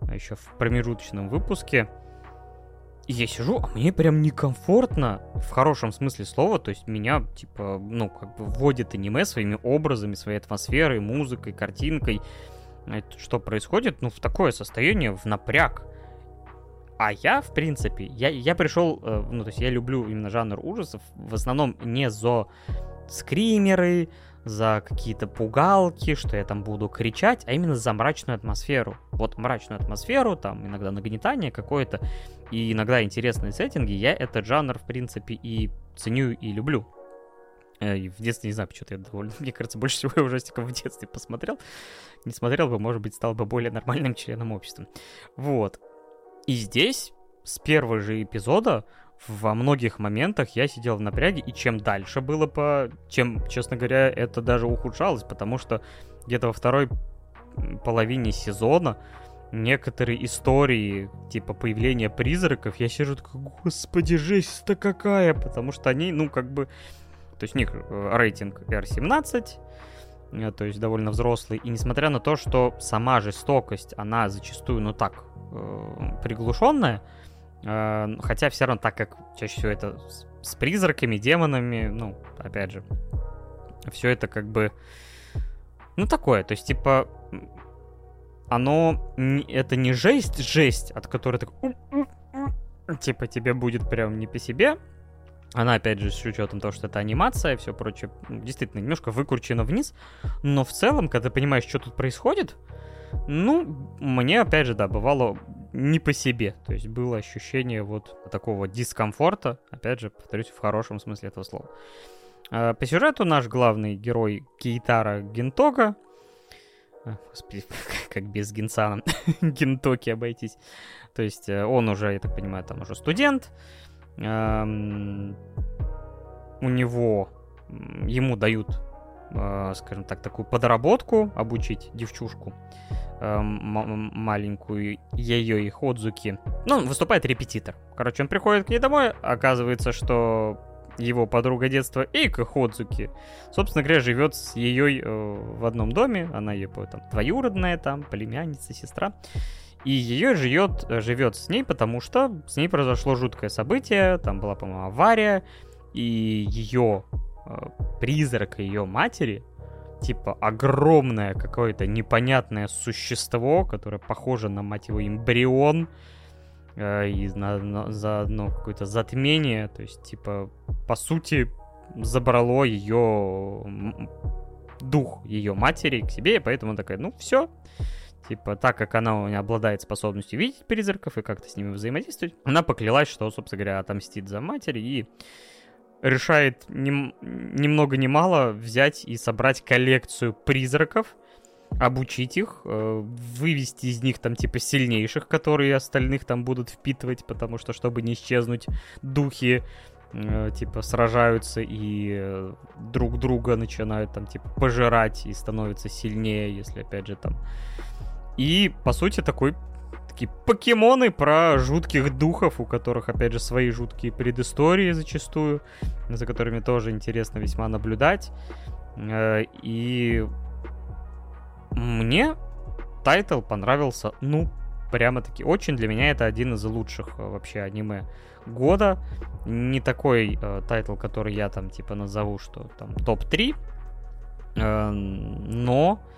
а, еще в промежуточном выпуске, и я сижу, а мне прям некомфортно, в хорошем смысле слова, то есть меня, типа, ну, как бы вводит аниме своими образами, своей атмосферой, музыкой, картинкой. Что происходит? Ну, в такое состояние, в напряг. А я, в принципе, я, я пришел, э, ну, то есть я люблю именно жанр ужасов, в основном не за скримеры, за какие-то пугалки, что я там буду кричать, а именно за мрачную атмосферу. Вот мрачную атмосферу, там иногда нагнетание какое-то, и иногда интересные сеттинги, я этот жанр, в принципе, и ценю, и люблю. Э, и в детстве, не знаю, почему-то я довольно... (laughs) Мне кажется, больше всего ужастиков в детстве посмотрел. Не смотрел бы, может быть, стал бы более нормальным членом общества. Вот. И здесь, с первого же эпизода, во многих моментах я сидел в напряге, и чем дальше было по... Чем, честно говоря, это даже ухудшалось, потому что где-то во второй половине сезона некоторые истории, типа появления призраков, я сижу такой, господи, жесть-то какая, потому что они, ну, как бы... То есть у них э, рейтинг R17, э, то есть довольно взрослый, и несмотря на то, что сама жестокость, она зачастую, ну так, э, приглушенная, хотя все равно, так как чаще всего это с, призраками, демонами, ну, опять же, все это как бы, ну, такое, то есть, типа, оно, это не жесть, жесть, от которой так, типа, тебе будет прям не по себе, она, опять же, с учетом того, что это анимация и все прочее, действительно, немножко выкручена вниз, но в целом, когда ты понимаешь, что тут происходит, ну, мне, опять же, да, бывало не по себе. То есть было ощущение вот такого дискомфорта, опять же, повторюсь, в хорошем смысле этого слова. А, по сюжету наш главный герой Кейтара Гентога, а, Господи, (laughs) как без Генсана (laughs) Гентоки обойтись. То есть э, он уже, я так понимаю, там уже студент. У него, ему дают, скажем так, такую подработку, обучить девчушку. Э, маленькую ее и Ходзуки. Ну, выступает репетитор. Короче, он приходит к ней домой, оказывается, что его подруга детства Эйка Ходзуки, собственно говоря, живет с ее э, в одном доме. Она ее там двоюродная, там, племянница, сестра. И ее живет, живет с ней, потому что с ней произошло жуткое событие. Там была, по-моему, авария. И ее призрак ее матери типа огромное какое-то непонятное существо, которое похоже на, мать его, эмбрион, э, и на, на, заодно какое-то затмение, то есть, типа, по сути, забрало ее дух ее матери к себе, и поэтому такая, ну, все, Типа, так как она обладает способностью видеть призраков и как-то с ними взаимодействовать, она поклялась, что, собственно говоря, отомстит за матери и решает ни, ни много ни мало взять и собрать коллекцию призраков, обучить их, э, вывести из них там типа сильнейших, которые остальных там будут впитывать, потому что чтобы не исчезнуть, духи э, типа сражаются и э, друг друга начинают там типа пожирать и становятся сильнее, если опять же там. И по сути такой такие покемоны про жутких духов, у которых, опять же, свои жуткие предыстории зачастую, за которыми тоже интересно весьма наблюдать. И мне тайтл понравился, ну, прямо-таки очень. Для меня это один из лучших э, вообще аниме года. Не такой э, тайтл, который я там типа назову, что там топ-3. Э, но э,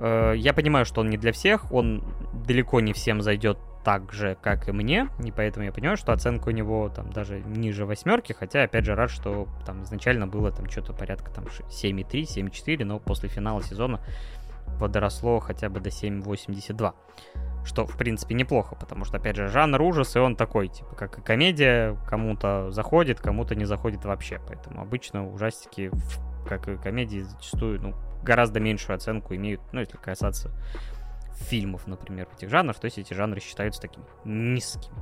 я понимаю, что он не для всех. Он далеко не всем зайдет так же, как и мне, и поэтому я понимаю, что оценка у него там даже ниже восьмерки, хотя, опять же, рад, что там изначально было там что-то порядка там 7,3, 7,4, но после финала сезона подросло хотя бы до 7.82. Что, в принципе, неплохо, потому что, опять же, жанр ужас, и он такой, типа, как и комедия, кому-то заходит, кому-то не заходит вообще. Поэтому обычно ужастики, как и комедии, зачастую, ну, гораздо меньшую оценку имеют, ну, если касаться фильмов, например, этих жанрах, то есть эти жанры считаются такими низкими.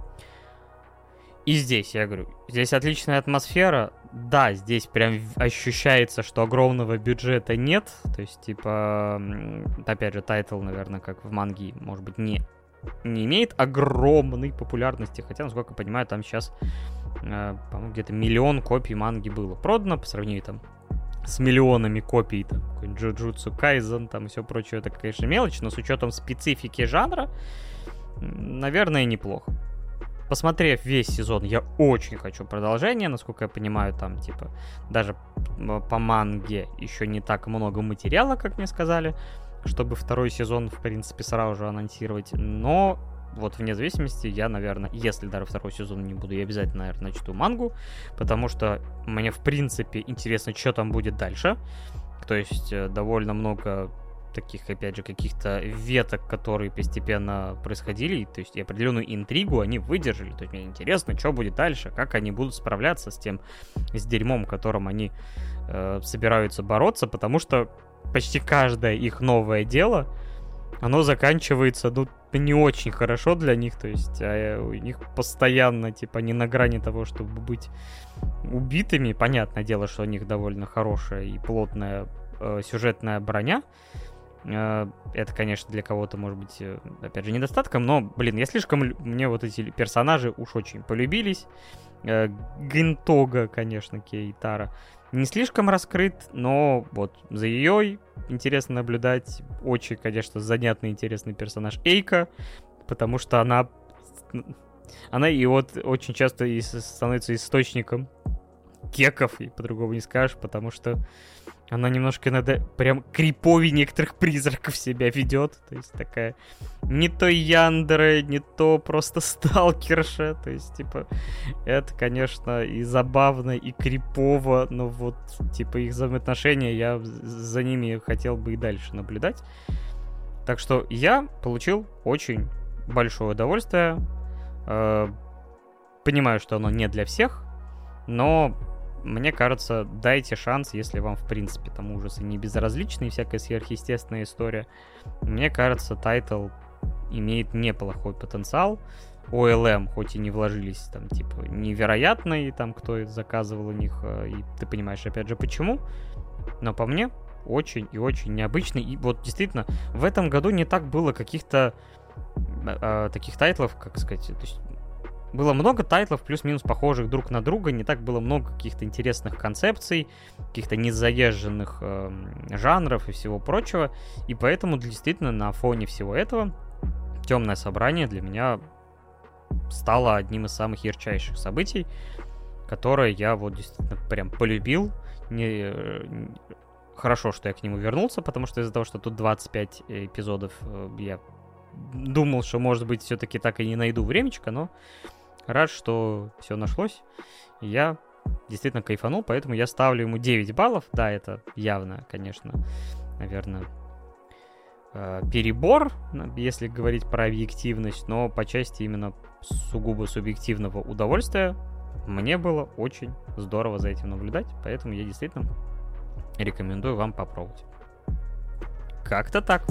И здесь, я говорю, здесь отличная атмосфера. Да, здесь прям ощущается, что огромного бюджета нет. То есть, типа, опять же, тайтл, наверное, как в манге, может быть, не, не имеет огромной популярности. Хотя, насколько я понимаю, там сейчас, э, по-моему, где-то миллион копий манги было продано по сравнению там с миллионами копий, там, Джуджутсу Кайзен, там и все прочее, это, конечно, мелочь, но с учетом специфики жанра, наверное, неплохо. Посмотрев весь сезон, я очень хочу продолжения, насколько я понимаю, там, типа, даже по манге еще не так много материала, как мне сказали, чтобы второй сезон, в принципе, сразу же анонсировать, но вот вне зависимости, я, наверное, если даже второй сезон не буду, я обязательно, наверное, начну мангу, потому что мне, в принципе, интересно, что там будет дальше. То есть э, довольно много таких, опять же, каких-то веток, которые постепенно происходили, то есть и определенную интригу они выдержали. То есть мне интересно, что будет дальше, как они будут справляться с тем, с дерьмом, которым они э, собираются бороться, потому что почти каждое их новое дело, оно заканчивается, ну, не очень хорошо для них, то есть а у них постоянно, типа, не на грани того, чтобы быть убитыми. Понятное дело, что у них довольно хорошая и плотная э, сюжетная броня, Э, это, конечно, для кого-то может быть, э, опять же, недостатком, но, блин, я слишком... Мне вот эти персонажи уж очень полюбились. Э, Гентога, конечно, Кейтара, не слишком раскрыт, но вот за ее интересно наблюдать. Очень, конечно, занятный, интересный персонаж Эйка, потому что она... Она и вот очень часто становится источником кеков, и по-другому не скажешь, потому что она немножко иногда прям крипови некоторых призраков себя ведет. То есть такая не то Яндера, не то просто сталкерша. То есть, типа, это, конечно, и забавно, и крипово, но вот, типа, их взаимоотношения, я за ними хотел бы и дальше наблюдать. Так что я получил очень большое удовольствие. Э, понимаю, что оно не для всех, но мне кажется, дайте шанс, если вам, в принципе, там ужасы не безразличны и всякая сверхъестественная история. Мне кажется, тайтл имеет неплохой потенциал. OLM, хоть и не вложились там, типа, невероятно, и там кто заказывал у них, э, и ты понимаешь, опять же, почему. Но по мне, очень и очень необычный. И вот действительно, в этом году не так было каких-то э, таких тайтлов, как сказать, то есть было много тайтлов плюс-минус похожих друг на друга, не так было много каких-то интересных концепций, каких-то незаезженных э, жанров и всего прочего, и поэтому действительно на фоне всего этого темное собрание для меня стало одним из самых ярчайших событий, которое я вот действительно прям полюбил. Не, э, хорошо, что я к нему вернулся, потому что из-за того, что тут 25 эпизодов, э, я думал, что, может быть, все-таки так и не найду времечко, но рад, что все нашлось. Я действительно кайфанул, поэтому я ставлю ему 9 баллов. Да, это явно, конечно, наверное, э, перебор, если говорить про объективность, но по части именно сугубо субъективного удовольствия мне было очень здорово за этим наблюдать, поэтому я действительно рекомендую вам попробовать. Как-то так.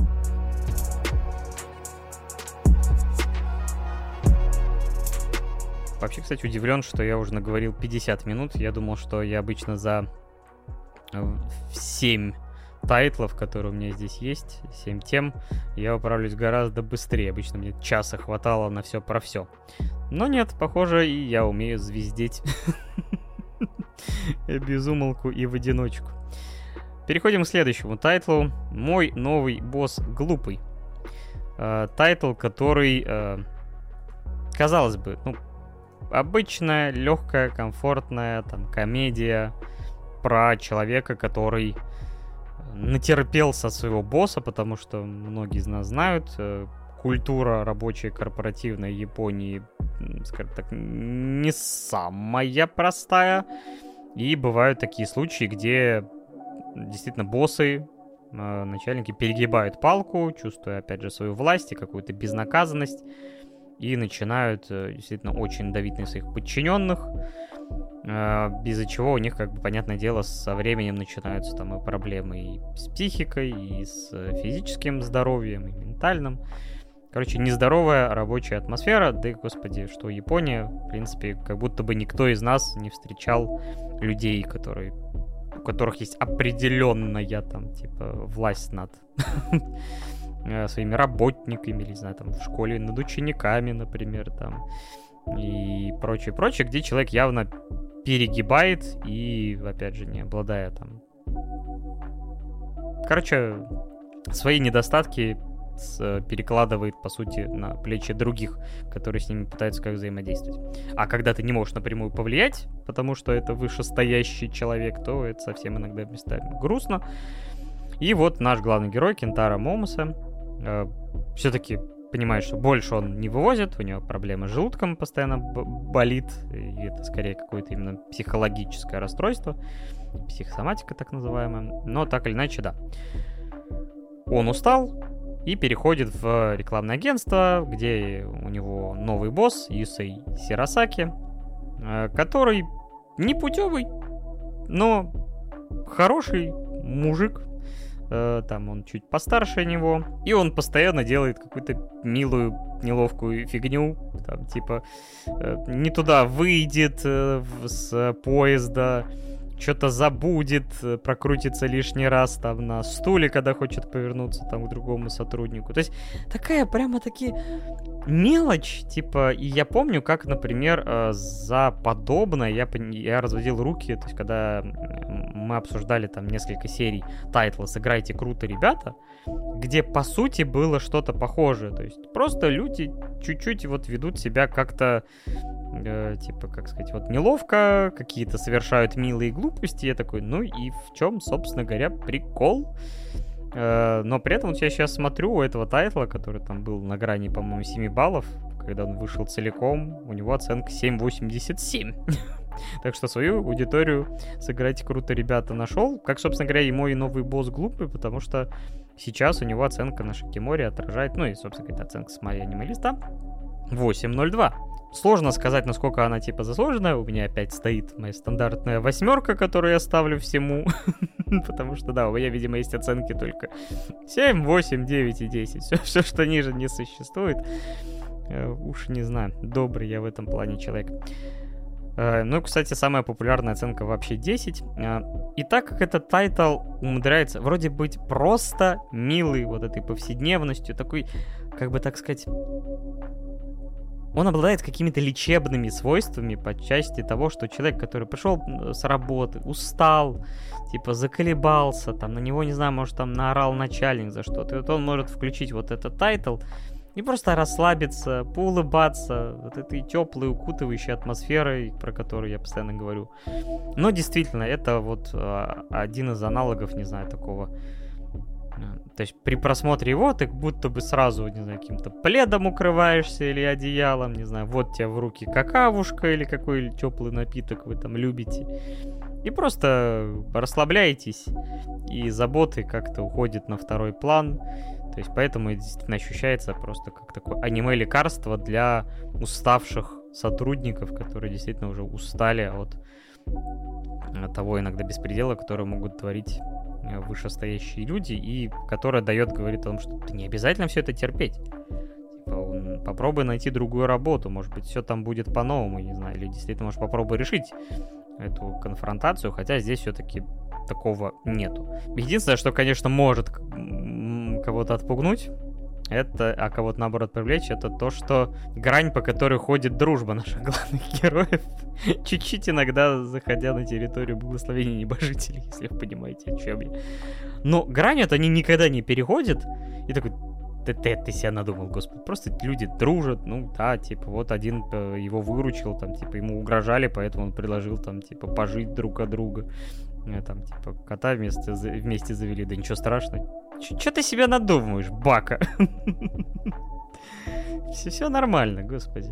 Вообще, кстати, удивлен, что я уже наговорил 50 минут. Я думал, что я обычно за 7 э, тайтлов, которые у меня здесь есть, 7 тем, я управлюсь гораздо быстрее. Обычно мне часа хватало на все про все. Но нет, похоже, и я умею звездеть (laughs) без умолку и в одиночку. Переходим к следующему тайтлу. Мой новый босс глупый. Э, тайтл, который, э, казалось бы, ну, обычная, легкая, комфортная там комедия про человека, который натерпелся своего босса, потому что многие из нас знают, э, культура рабочей корпоративной Японии, скажем так, не самая простая. И бывают такие случаи, где действительно боссы, э, начальники перегибают палку, чувствуя, опять же, свою власть и какую-то безнаказанность, и начинают э, действительно очень давить на своих подчиненных, э, из-за чего у них, как бы, понятное дело, со временем начинаются там и проблемы и с психикой, и с физическим здоровьем, и ментальным. Короче, нездоровая рабочая атмосфера, да и, господи, что Япония, в принципе, как будто бы никто из нас не встречал людей, которые у которых есть определенная там, типа, власть над э, (laughs) своими работниками, или, не знаю, там, в школе над учениками, например, там, и прочее, прочее, где человек явно перегибает и, опять же, не обладая там... Короче, свои недостатки с, перекладывает, по сути, на плечи других, которые с ними пытаются как взаимодействовать. А когда ты не можешь напрямую повлиять, потому что это вышестоящий человек, то это совсем иногда местами грустно. И вот наш главный герой, Кентара Момуса, э, все-таки понимает, что больше он не вывозит, у него проблемы с желудком постоянно болит, и это скорее какое-то именно психологическое расстройство, психосоматика так называемая, но так или иначе, да. Он устал, и переходит в рекламное агентство, где у него новый босс Юсей Сирасаки, э, который не путевый, но хороший мужик. Э, там он чуть постарше него. И он постоянно делает какую-то милую, неловкую фигню. Там типа э, не туда выйдет с поезда что-то забудет, э, прокрутится лишний раз там на стуле, когда хочет повернуться там к другому сотруднику. То есть такая прямо таки мелочь, типа, и я помню, как, например, э, за подобное я, я разводил руки, то есть когда мы обсуждали там несколько серий тайтла «Сыграйте круто, ребята», где, по сути, было что-то похожее, то есть просто люди чуть-чуть вот ведут себя как-то э, типа, как сказать, вот неловко, какие-то совершают милые глупости. Я такой, ну и в чем, собственно говоря, прикол? Э, но при этом вот я сейчас смотрю у этого тайтла, который там был на грани, по-моему, 7 баллов, когда он вышел целиком, у него оценка 7.87. (laughs) Так что свою аудиторию сыграть круто, ребята, нашел. Как, собственно говоря, и мой новый босс глупый, потому что сейчас у него оценка на Шакиморе отражает, ну и, собственно говоря, оценка с моей аниме-листа 8.02. Сложно сказать, насколько она типа заслуженная. У меня опять стоит моя стандартная восьмерка, которую я ставлю всему. (laughs) Потому что, да, у меня, видимо, есть оценки только 7, 8, 9 и 10. Все, все что ниже, не существует. Э, уж не знаю, добрый я в этом плане человек. Э, ну, кстати, самая популярная оценка вообще 10. Э, и так как этот тайтл умудряется вроде быть просто милый вот этой повседневностью, такой, как бы так сказать, он обладает какими-то лечебными свойствами по части того, что человек, который пришел с работы, устал, типа заколебался, там на него, не знаю, может там наорал начальник за что-то, и вот он может включить вот этот тайтл и просто расслабиться, поулыбаться вот этой теплой, укутывающей атмосферой, про которую я постоянно говорю. Но действительно, это вот а, один из аналогов, не знаю, такого то есть при просмотре его ты будто бы сразу, не знаю, каким-то пледом укрываешься или одеялом, не знаю, вот тебе в руки какавушка или какой теплый напиток вы там любите. И просто расслабляетесь, и заботы как-то уходят на второй план. То есть поэтому это действительно ощущается просто как такое аниме-лекарство для уставших сотрудников, которые действительно уже устали от того иногда беспредела, который могут творить э, вышестоящие люди, и которая дает, говорит о том, что ты не обязательно все это терпеть. Типа, попробуй найти другую работу, может быть, все там будет по-новому, не знаю, или действительно, может, попробуй решить эту конфронтацию, хотя здесь все-таки такого нету. Единственное, что, конечно, может кого-то отпугнуть, это, а кого-то наоборот привлечь, это то, что грань, по которой ходит дружба наших главных (laughs) героев, чуть-чуть иногда заходя на территорию благословения небожителей, если вы понимаете, о чем я. Но грань это они никогда не переходят, и такой, ты, ты, ты себя надумал, господи. Просто люди дружат, ну да, типа, вот один э, его выручил, там, типа, ему угрожали, поэтому он предложил, там, типа, пожить друг от друга. Там, типа, кота вместе, вместе завели, да ничего страшного. Че ты себя надумываешь, бака? (laughs) Все, все нормально, господи.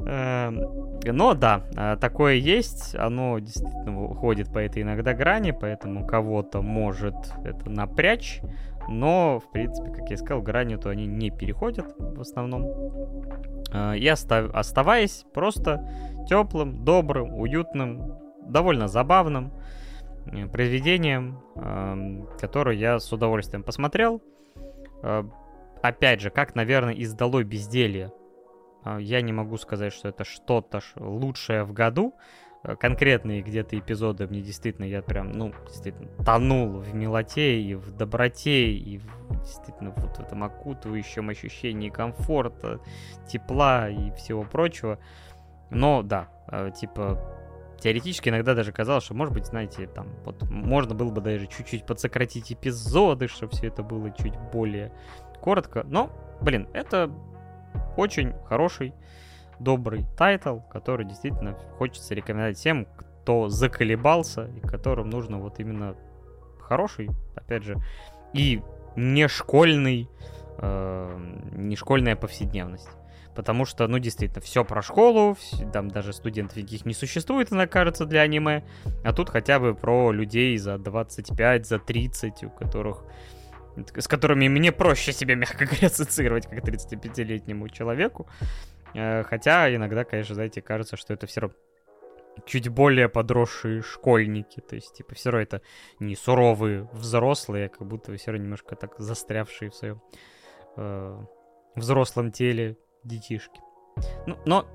Эм, но да, э, такое есть, оно действительно уходит по этой иногда грани, поэтому кого-то может это напрячь, но, в принципе, как я сказал, гранью то они не переходят в основном. Э, и остав... оставаясь просто теплым, добрым, уютным, довольно забавным, произведением, эм, которое я с удовольствием посмотрел. Э, опять же, как, наверное, издало безделье. Э, я не могу сказать, что это что-то лучшее в году. Конкретные где-то эпизоды мне действительно, я прям, ну, действительно тонул в милоте и в доброте, и в, действительно вот в этом окутывающем ощущении комфорта, тепла и всего прочего. Но да, типа теоретически иногда даже казалось, что, может быть, знаете, там, вот можно было бы даже чуть-чуть подсократить эпизоды, чтобы все это было чуть более коротко. Но, блин, это очень хороший, добрый тайтл, который действительно хочется рекомендовать всем, кто заколебался и которым нужно вот именно хороший, опять же, и не школьный, э, не школьная повседневность. Потому что, ну, действительно, все про школу, там даже студентов никаких не существует, она кажется, для аниме. А тут хотя бы про людей за 25, за 30, у которых с которыми мне проще себя, мягко (laughs) говоря, ассоциировать как 35-летнему человеку. Э, хотя иногда, конечно, знаете, кажется, что это все равно чуть более подросшие школьники. То есть, типа, все равно это не суровые взрослые, а как будто все равно немножко так застрявшие в своем э, взрослом теле детишки. Ну, но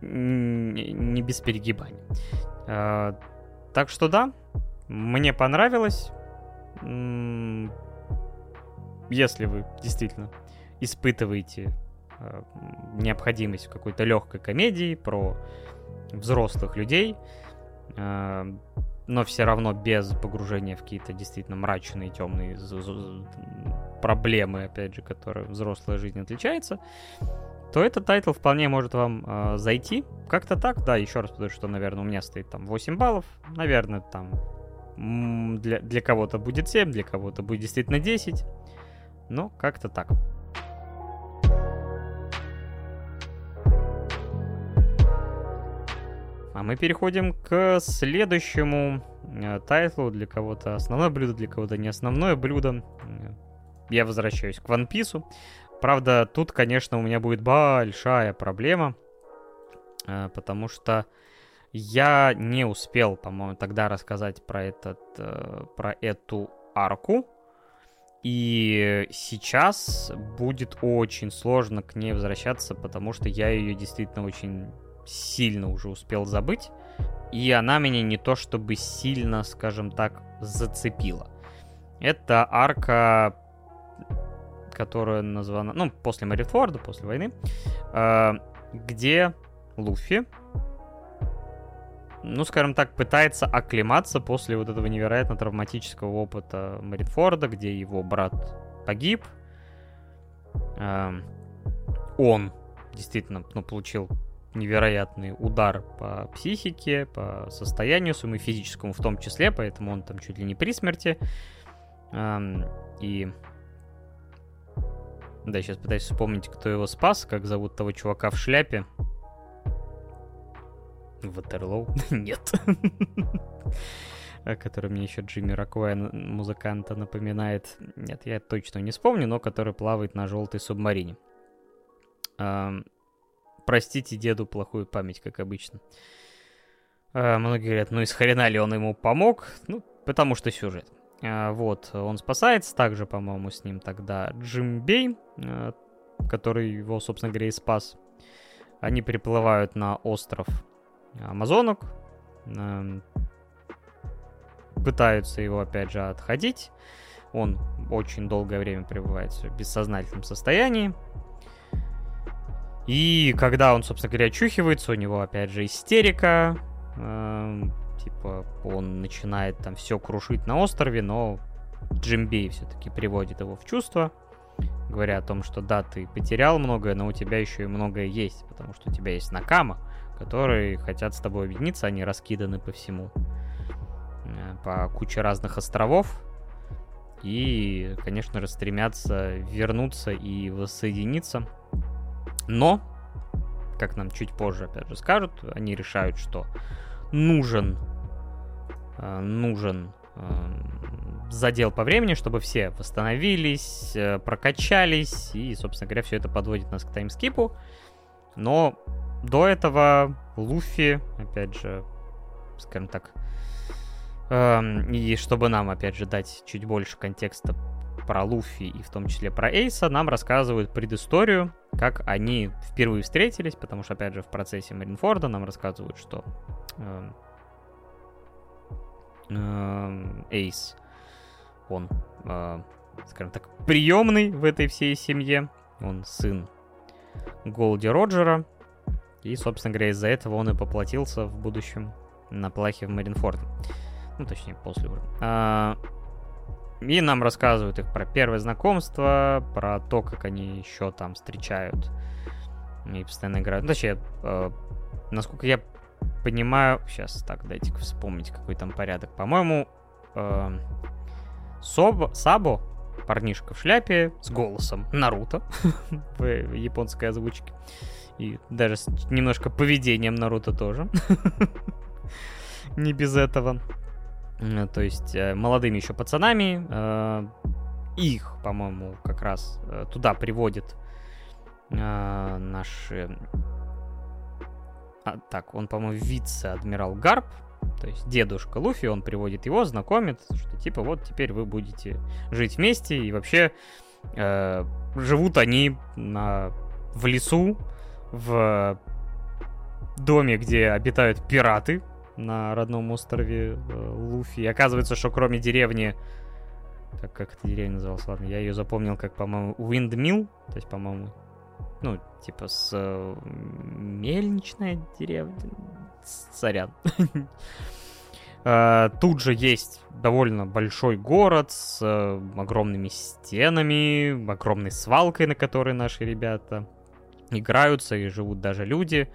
не без перегибаний. А, так что да, мне понравилось. Если вы действительно испытываете а, необходимость в какой-то легкой комедии про взрослых людей, а, но все равно без погружения в какие-то действительно мрачные, темные проблемы, опять же, которые взрослая жизнь отличается, то этот тайтл вполне может вам э, зайти. Как-то так, да, еще раз потому что, наверное, у меня стоит там 8 баллов. Наверное, там для, для кого-то будет 7, для кого-то будет действительно 10. Но как-то так. А мы переходим к следующему э, тайтлу. Для кого-то основное блюдо, для кого-то не основное блюдо. Я возвращаюсь к One Piece. Правда, тут, конечно, у меня будет большая проблема, э, потому что я не успел, по-моему, тогда рассказать про этот, э, про эту арку. И сейчас будет очень сложно к ней возвращаться, потому что я ее действительно очень сильно уже успел забыть. И она меня не то чтобы сильно, скажем так, зацепила. Это арка которая названа, ну, после Марифорда, после войны, э, где Луфи, ну, скажем так, пытается оклематься после вот этого невероятно травматического опыта Маринфорда, где его брат погиб. Э, он действительно ну, получил невероятный удар по психике, по состоянию своему физическому в том числе, поэтому он там чуть ли не при смерти. Эм, и да, сейчас пытаюсь вспомнить, кто его спас, как зовут того чувака в шляпе. Ватерлоу? (laughs) Нет. который мне еще Джимми Роквая, музыканта, напоминает. Нет, я точно не вспомню, но который плавает на желтой субмарине. Простите деду плохую память, как обычно. А, многие говорят, ну из хрена ли он ему помог? Ну, потому что сюжет. А, вот, он спасается, также, по-моему, с ним тогда Джим Бей, а, который его, собственно говоря, и спас. Они приплывают на остров Амазонок, а, пытаются его, опять же, отходить. Он очень долгое время пребывает в бессознательном состоянии. И когда он, собственно говоря, очухивается, у него, опять же, истерика, Типа он начинает там все крушить на острове, но Джимбей все-таки приводит его в чувство, говоря о том, что да, ты потерял многое, но у тебя еще и многое есть, потому что у тебя есть Накама, которые хотят с тобой объединиться, они раскиданы по всему, э, по куче разных островов, и, конечно же, стремятся вернуться и воссоединиться. Но, как нам чуть позже, опять же, скажут, они решают, что нужен нужен эм, задел по времени, чтобы все восстановились, э, прокачались, и, собственно говоря, все это подводит нас к таймскипу. Но до этого Луфи, опять же, скажем так, эм, и чтобы нам, опять же, дать чуть больше контекста про Луфи и в том числе про Эйса, нам рассказывают предысторию, как они впервые встретились, потому что, опять же, в процессе Маринфорда нам рассказывают, что э, Эйс. Он, э, скажем так, приемный в этой всей семье. Он сын Голди Роджера. И, собственно говоря, из-за этого он и поплатился в будущем на плахе в Маринфорд. Ну, точнее, после уже. А, и нам рассказывают их про первое знакомство, про то, как они еще там встречают и постоянно играют. Ну, точнее, э, насколько я понимаю... Сейчас, так, дайте вспомнить, какой там порядок. По-моему, э, Собо, Сабо, парнишка в шляпе с голосом Наруто (laughs) в японской озвучке. И даже с немножко поведением Наруто тоже. (laughs) Не без этого. Э, то есть э, молодыми еще пацанами. Э, их, по-моему, как раз туда приводит наши а, так, он, по-моему, вице-адмирал Гарп, то есть дедушка Луфи, он приводит его, знакомит, что типа вот теперь вы будете жить вместе, и вообще э, живут они на, в лесу, в доме, где обитают пираты на родном острове э, Луфи. И оказывается, что кроме деревни... Так, как эта деревня называлась? Ладно, я ее запомнил как, по-моему, Windmill, то есть, по-моему, ну, типа с (laughs) э, мельничная деревня. Сорян. Uh, тут же есть довольно большой город с uh, огромными стенами, огромной свалкой, на которой наши ребята играются и живут даже люди.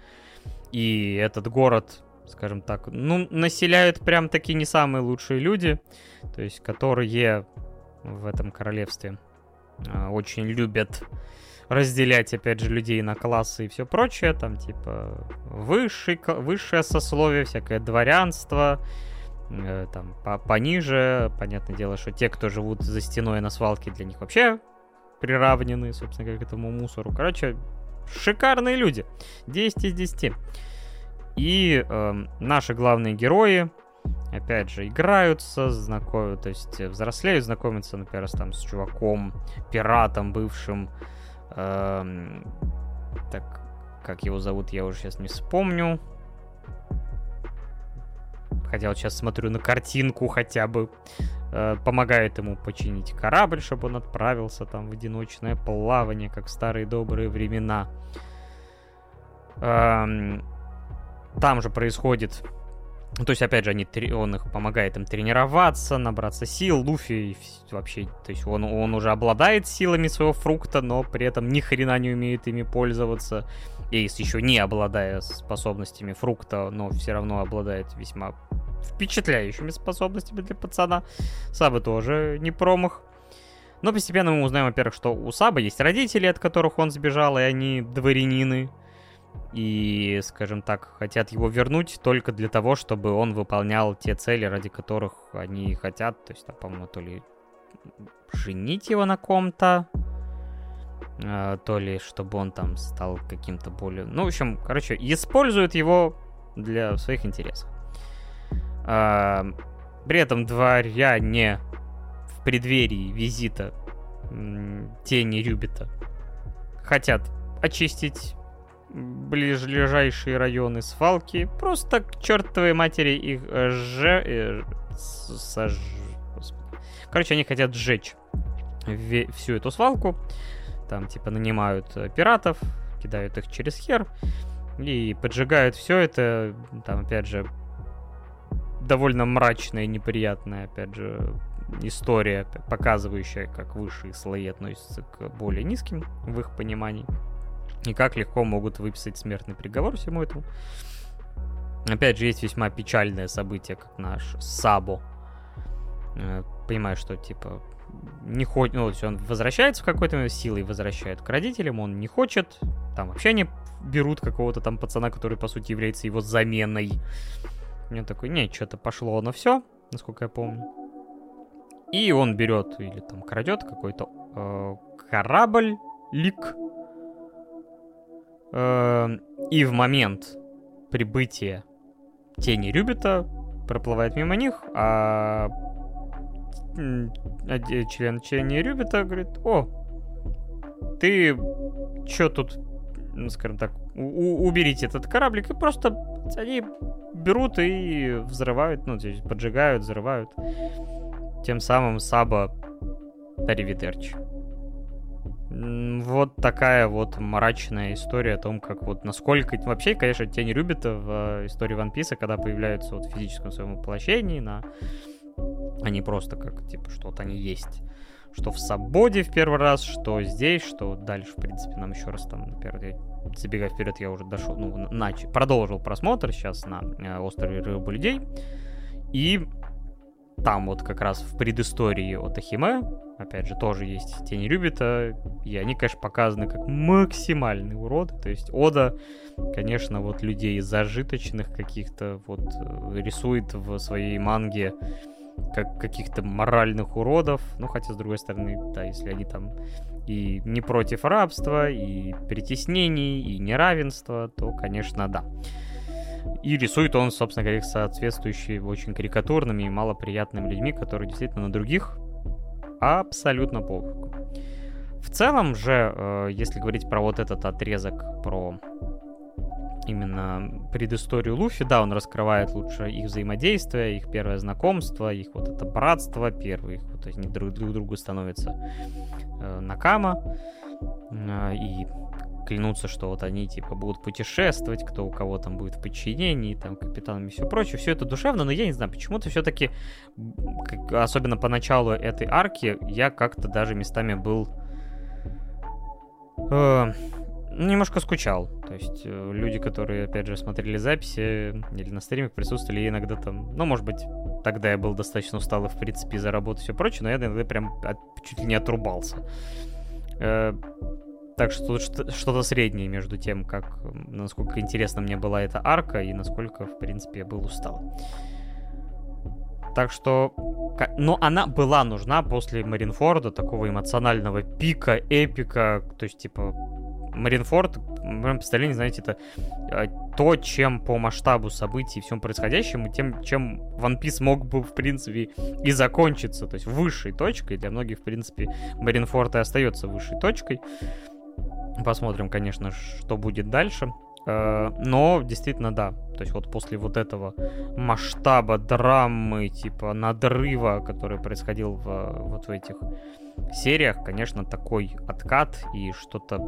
И этот город, скажем так, ну, населяют прям такие не самые лучшие люди, то есть которые в этом королевстве uh, очень любят разделять, опять же, людей на классы и все прочее, там, типа, высший, высшее сословие, всякое дворянство, э, там, по пониже, понятное дело, что те, кто живут за стеной на свалке, для них вообще приравнены, собственно, как к этому мусору. Короче, шикарные люди. 10 из 10. И э, наши главные герои, опять же, играются, знакомят, то есть взрослеют, знакомятся, например, там, с чуваком, пиратом бывшим, так, как его зовут, я уже сейчас не вспомню. Хотя вот сейчас смотрю на картинку хотя бы. Э, помогает ему починить корабль, чтобы он отправился там в одиночное плавание, как в старые добрые времена. Эм, там же происходит то есть, опять же, они, он их помогает им тренироваться, набраться сил. Луфи вообще, то есть он, он уже обладает силами своего фрукта, но при этом ни хрена не умеет ими пользоваться. Эйс еще не обладая способностями фрукта, но все равно обладает весьма впечатляющими способностями для пацана. Сабы тоже не промах. Но постепенно мы узнаем, во-первых, что у Саба есть родители, от которых он сбежал, и они дворянины и, скажем так, хотят его вернуть только для того, чтобы он выполнял те цели, ради которых они хотят. То есть, там, по-моему, то ли женить его на ком-то, э, то ли чтобы он там стал каким-то более... Ну, в общем, короче, используют его для своих интересов. Э, при этом дворяне в преддверии визита тени Рюбита хотят очистить ближайшие районы свалки, просто к чертовой матери их э, же... Э. Короче, они хотят сжечь всю эту свалку. Там, типа, нанимают э, пиратов, кидают их через хер и поджигают все это. Там, опять же, довольно мрачная и неприятная, опять же, история, показывающая, как высшие слои относятся к более низким в их понимании. И как легко могут выписать смертный приговор всему этому. Опять же, есть весьма печальное событие, как наш Сабо. Э, понимаю, что, типа, не хочет, ну, он возвращается в какой-то силой возвращает к родителям, он не хочет, там вообще они берут какого-то там пацана, который, по сути, является его заменой. У него такой, не, что-то пошло на все, насколько я помню. И он берет или там крадет какой-то э, корабль, лик. Э, и в момент прибытия тени Рюбита проплывает мимо них, а член тени Рюбита говорит, о, ты чё тут, ну, скажем так, уберите этот кораблик, и просто они берут и взрывают, ну, то есть поджигают, взрывают. Тем самым Саба Аривидерчи. Вот такая вот мрачная история о том, как вот насколько... Вообще, конечно, тень Рюбита в э, истории Ван Писа, когда появляются вот в физическом своем воплощении, на... они просто как, типа, что-то они есть. Что в Сабоде в первый раз, что здесь, что дальше, в принципе, нам еще раз там, например, забегая вперед, я уже дошел, ну, нач... продолжил просмотр сейчас на э, острове Рыбы людей. И там вот как раз в предыстории от Ахиме, опять же, тоже есть Тени Рюбита, и они, конечно, показаны как максимальные уроды, то есть Ода, конечно, вот людей зажиточных каких-то вот э, рисует в своей манге как каких-то моральных уродов, ну, хотя, с другой стороны, да, если они там и не против рабства, и притеснений, и неравенства, то, конечно, да. И рисует он, собственно говоря, соответствующие очень карикатурными и малоприятными людьми, которые действительно на других абсолютно пофиг. В целом же, э, если говорить про вот этот отрезок, про именно предысторию Луфи, да, он раскрывает лучше их взаимодействие, их первое знакомство, их вот это братство, первые, их, вот они друг, друг другу становятся э, Накама, э, и клянутся, что вот они, типа, будут путешествовать, кто у кого там будет в подчинении, там, капитанами и все прочее. Все это душевно, но я не знаю, почему-то все-таки, особенно по началу этой арки, я как-то даже местами был... Э, немножко скучал. То есть э, люди, которые, опять же, смотрели записи или на стримах присутствовали, иногда там... Ну, может быть, тогда я был достаточно устал, в принципе, из-за работы и все прочее, но я иногда прям от, чуть ли не отрубался. Э, так что тут что-то среднее между тем, как насколько интересна мне была эта арка и насколько, в принципе, я был устал. Так что... Но она была нужна после Маринфорда, такого эмоционального пика, эпика. То есть, типа, Маринфорд, в моем представлении, знаете, это а, то, чем по масштабу событий и всем происходящему, тем, чем One Piece мог бы, в принципе, и закончиться. То есть, высшей точкой. Для многих, в принципе, Маринфорд и остается высшей точкой. Посмотрим, конечно, что будет дальше. Э, но действительно, да. То есть вот после вот этого масштаба драмы, типа надрыва, который происходил в, вот в этих сериях, конечно, такой откат и что-то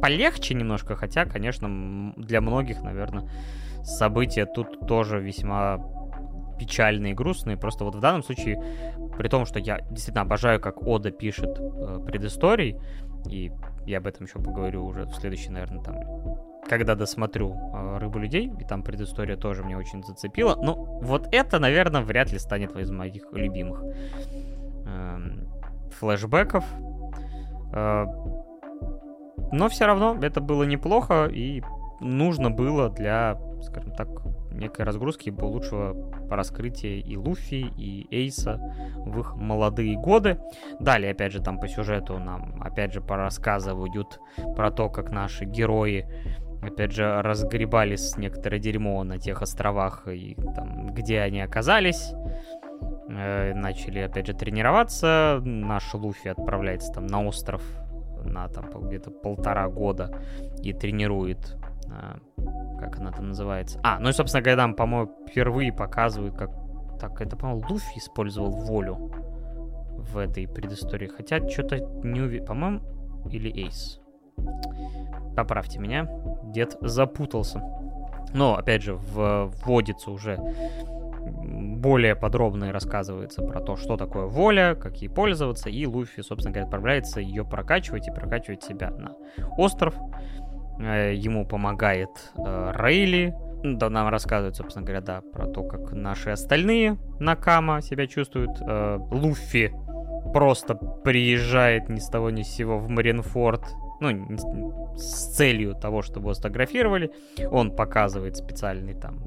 полегче немножко, хотя, конечно, для многих, наверное, события тут тоже весьма печальные, грустные. Просто вот в данном случае, при том, что я действительно обожаю, как Ода пишет э, предысторий, и я об этом еще поговорю уже в следующий, наверное, там, когда досмотрю э, «Рыбу людей», и там предыстория тоже мне очень зацепила. Но вот это, наверное, вряд ли станет из моих любимых э, флешбеков. Э, но все равно это было неплохо, и нужно было для, скажем так, некой разгрузки лучшего раскрытия и Луфи, и Эйса в их молодые годы. Далее, опять же, там по сюжету нам, опять же, порассказывают про то, как наши герои опять же, разгребались некоторое дерьмо на тех островах, и там, где они оказались. Э, начали, опять же, тренироваться. Наш Луфи отправляется там на остров на там где-то полтора года и тренирует как она там называется. А, ну и, собственно, когда нам, по-моему, впервые показывают, как... Так, это, по-моему, Луфи использовал волю в этой предыстории. Хотя что-то не уверен. По-моему, или Эйс. Поправьте меня. Дед запутался. Но, опять же, вводится уже более подробно и рассказывается про то, что такое воля, как ей пользоваться, и Луфи, собственно говоря, отправляется ее прокачивать и прокачивать себя на остров. Э, ему помогает э, Рейли, да, нам рассказывают, собственно говоря, да, про то, как наши остальные Накама себя чувствуют. Э, Луфи просто приезжает ни с того ни с сего в Маринфорд, ну, с целью того, чтобы его сфотографировали. Он показывает специальный там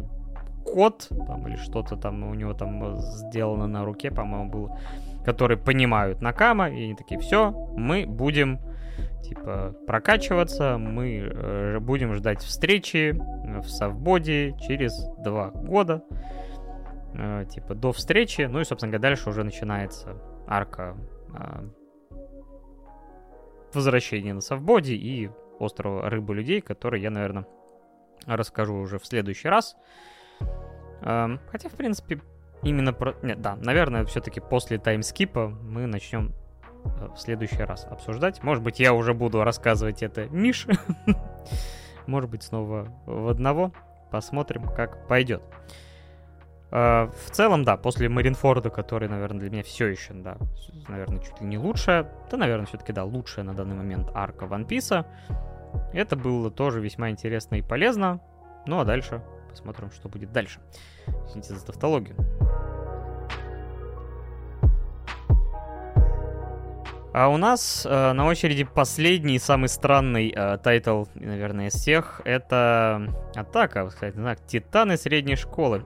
код, там, или что-то там у него там сделано на руке, по-моему, было, которые понимают Накама, и они такие, все, мы будем типа прокачиваться, мы э, будем ждать встречи в Совбоде через два года, э, типа до встречи, ну и, собственно говоря, дальше уже начинается арка э, возвращения на Совбоде и острова Рыбы Людей, который я, наверное, расскажу уже в следующий раз. Э, хотя, в принципе, именно про... Нет, да, наверное, все-таки после таймскипа мы начнем Э, в следующий раз обсуждать. Может быть, я уже буду рассказывать это Мише. (laughs) Может быть, снова в одного. Посмотрим, как пойдет. Э, в целом, да, после Маринфорда, который, наверное, для меня все еще, да, наверное, чуть ли не лучшая, да, наверное, все-таки, да, лучшая на данный момент арка One Piece. Это было тоже весьма интересно и полезно. Ну, а дальше посмотрим, что будет дальше. Извините за тавтологию. А у нас э, на очереди последний, самый странный э, наверное, из всех. Это атака, сказать, знак, Титаны средней школы.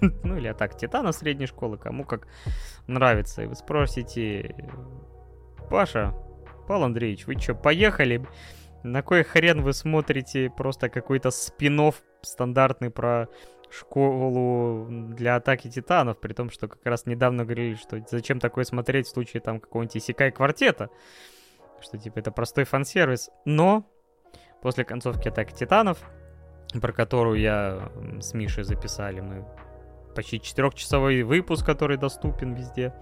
(laughs) ну или атака Титана средней школы, кому как нравится. И вы спросите, Паша, Павел Андреевич, вы что, поехали? На кой хрен вы смотрите просто какой-то спин стандартный про школу для атаки титанов, при том, что как раз недавно говорили, что зачем такое смотреть в случае там какого-нибудь Исекай квартета, что типа это простой фан-сервис. Но после концовки атаки титанов, про которую я с Мишей записали, мы почти четырехчасовой выпуск, который доступен везде.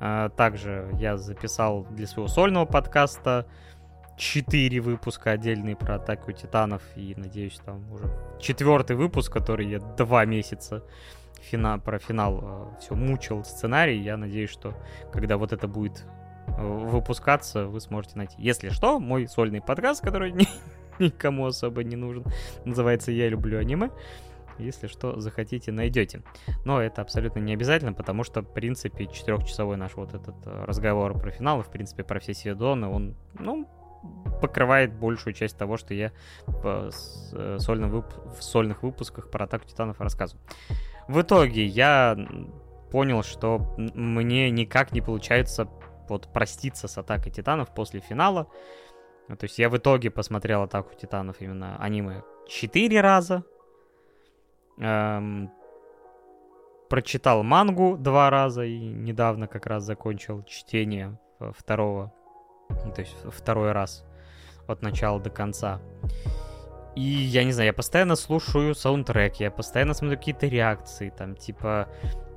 А, также я записал для своего сольного подкаста 4 выпуска отдельные про атаку титанов. И надеюсь, там уже четвертый выпуск, который я два месяца фина, про финал э, все мучил сценарий. Я надеюсь, что когда вот это будет э, выпускаться, вы сможете найти. Если что, мой сольный подкаст, который ни, (laughs) никому особо не нужен, называется «Я люблю аниме». Если что, захотите, найдете. Но это абсолютно не обязательно, потому что, в принципе, четырехчасовой наш вот этот э, разговор про финал, в принципе, про все сезоны, он, ну, покрывает большую часть того, что я в, э, сольном вып- в сольных выпусках про атаку титанов рассказываю. В итоге я понял, что мне никак не получается вот проститься с атакой титанов после финала. Ну, то есть я в итоге посмотрел атаку титанов именно аниме 4 раза. Эм, прочитал мангу два раза и недавно как раз закончил чтение второго ну, то есть второй раз от начала до конца. И я не знаю, я постоянно слушаю саундтрек, я постоянно смотрю какие-то реакции, там, типа,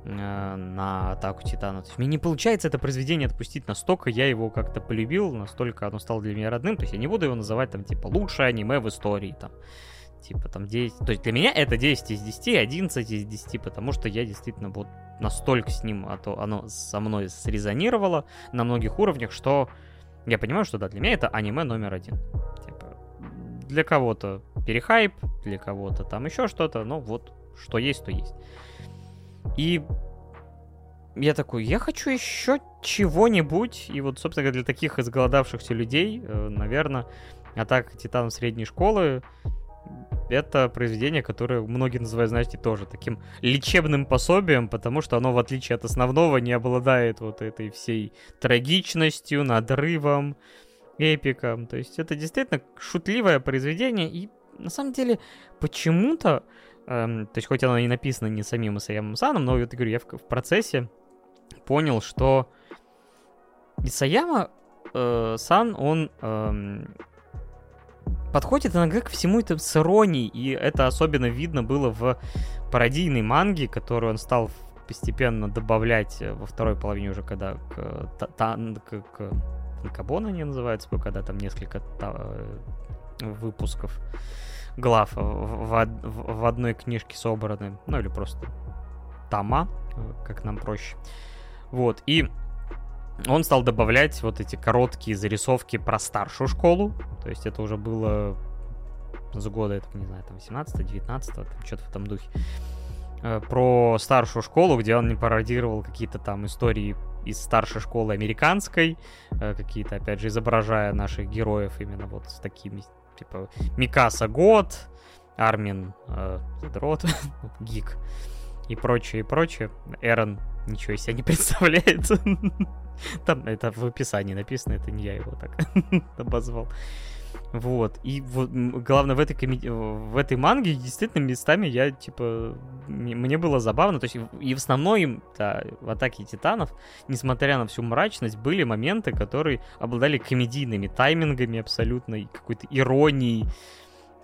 э, на атаку Титана. То есть мне не получается это произведение отпустить настолько, я его как-то полюбил, настолько оно стало для меня родным. То есть я не буду его называть, там, типа, лучшее аниме в истории, там. Типа, там, 10... То есть для меня это 10 из 10, 11 из 10, потому что я действительно вот настолько с ним, а то оно со мной срезонировало на многих уровнях, что я понимаю, что да, для меня это аниме номер один. Типа, для кого-то перехайп, для кого-то там еще что-то, но вот что есть, то есть. И я такой, я хочу еще чего-нибудь. И вот, собственно говоря, для таких изголодавшихся людей, э, наверное, атака титанов средней школы это произведение, которое многие называют, знаете, тоже таким лечебным пособием, потому что оно, в отличие от основного, не обладает вот этой всей трагичностью, надрывом, эпиком. То есть это действительно шутливое произведение, и на самом деле, почему-то, эм, то есть хоть оно и написано не самим Исаямом Саном, но вот, говорю, я в, в процессе понял, что Исаяма э, Сан, он эм, подходит иногда к всему это с иронией, и это особенно видно было в пародийной манге, которую он стал постепенно добавлять э, во второй половине уже, когда к, та, к, к Кабон они называются, когда там несколько та, э, выпусков глав в, в, в одной книжке собраны, ну или просто тома, э, как нам проще. Вот, и он стал добавлять вот эти короткие зарисовки про старшую школу, то есть это уже было за года, это, не знаю, там 18-19, там что-то в этом духе. Э, про старшую школу, где он не пародировал какие-то там истории из старшей школы американской, э, какие-то, опять же, изображая наших героев именно вот с такими, типа, Микаса Год, Армин э, Задрот, (laughs) Гик и прочее, и прочее. Эрон ничего из себя не представляет. (laughs) Там это в описании написано, это не я его так (laughs) обозвал. Вот. И вот, главное, в этой, коми... в этой манге действительно местами я, типа, мне было забавно. То есть и в основном да, в Атаке Титанов, несмотря на всю мрачность, были моменты, которые обладали комедийными таймингами абсолютно, какой-то иронией.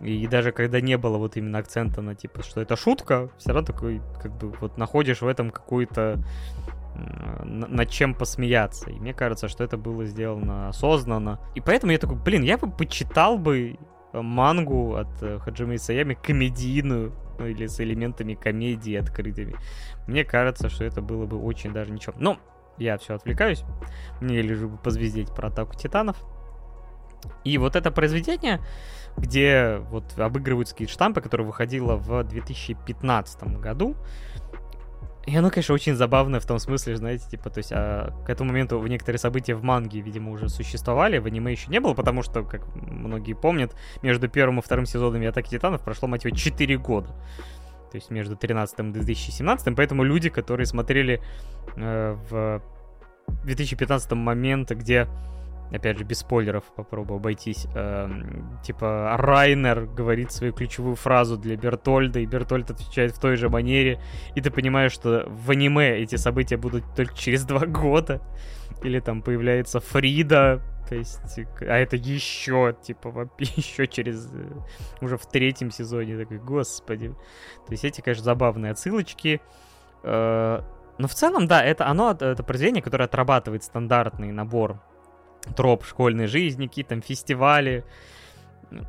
И даже когда не было вот именно акцента на, типа, что это шутка, все равно такой, как бы, вот находишь в этом какую-то над чем посмеяться. И мне кажется, что это было сделано осознанно. И поэтому я такой, блин, я бы почитал бы мангу от э, Хаджимы Исаями комедийную, ну или с элементами комедии открытыми. Мне кажется, что это было бы очень даже ничего. Но я все отвлекаюсь. Мне лишь бы позвездеть про атаку титанов. И вот это произведение, где вот обыгрываются какие-то штампы, которое выходило в 2015 году, и оно, конечно, очень забавное в том смысле, знаете, типа, то есть а, к этому моменту некоторые события в манге, видимо, уже существовали, в аниме еще не было, потому что, как многие помнят, между первым и вторым сезонами Атаки Титанов прошло, мать его, 4 года. То есть между 13 и 2017, поэтому люди, которые смотрели э, в 2015 момент, где опять же, без спойлеров попробую обойтись. Э, типа, Райнер говорит свою ключевую фразу для Бертольда, и Бертольд отвечает в той же манере, и ты понимаешь, что в аниме эти события будут только через два года. Или там появляется Фрида, то есть, а это еще, типа, еще (laughs) через, э, уже в третьем сезоне, такой, господи. То есть эти, конечно, забавные отсылочки. Э, но в целом, да, это оно, это произведение, которое отрабатывает стандартный набор троп школьной жизни, какие там фестивали.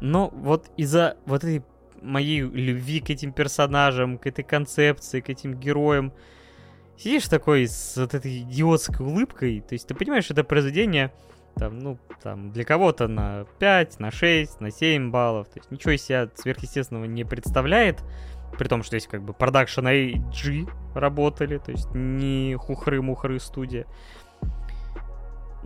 Но вот из-за вот этой моей любви к этим персонажам, к этой концепции, к этим героям, сидишь такой с вот этой идиотской улыбкой, то есть ты понимаешь, это произведение там, ну, там, для кого-то на 5, на 6, на 7 баллов, то есть ничего из себя сверхъестественного не представляет, при том, что есть как бы продакшн AG работали, то есть не хухры-мухры студия.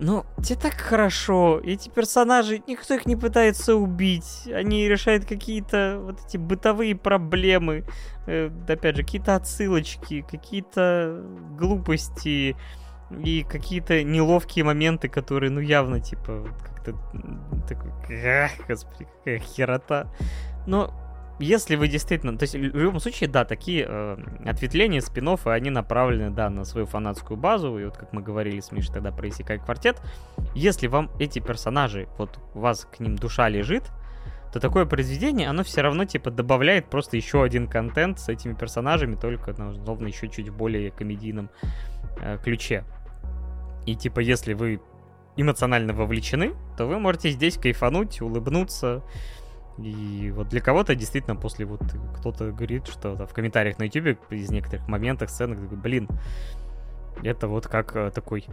Ну, тебе так хорошо. Эти персонажи, никто их не пытается убить. Они решают какие-то вот эти бытовые проблемы. Э, опять же, какие-то отсылочки, какие-то глупости и какие-то неловкие моменты, которые, ну, явно, типа, как-то такой, господи, какая херота. Но если вы действительно... То есть, в любом случае, да, такие э, ответвления, спин они направлены, да, на свою фанатскую базу. И вот, как мы говорили с Мишей тогда про Исекай квартет, если вам эти персонажи, вот у вас к ним душа лежит, то такое произведение, оно все равно, типа, добавляет просто еще один контент с этими персонажами, только, ровно еще чуть более комедийном э, ключе. И, типа, если вы эмоционально вовлечены, то вы можете здесь кайфануть, улыбнуться, и вот для кого-то действительно после вот кто-то говорит, что в комментариях на YouTube из некоторых моментов, сценок, блин, это вот как э, такой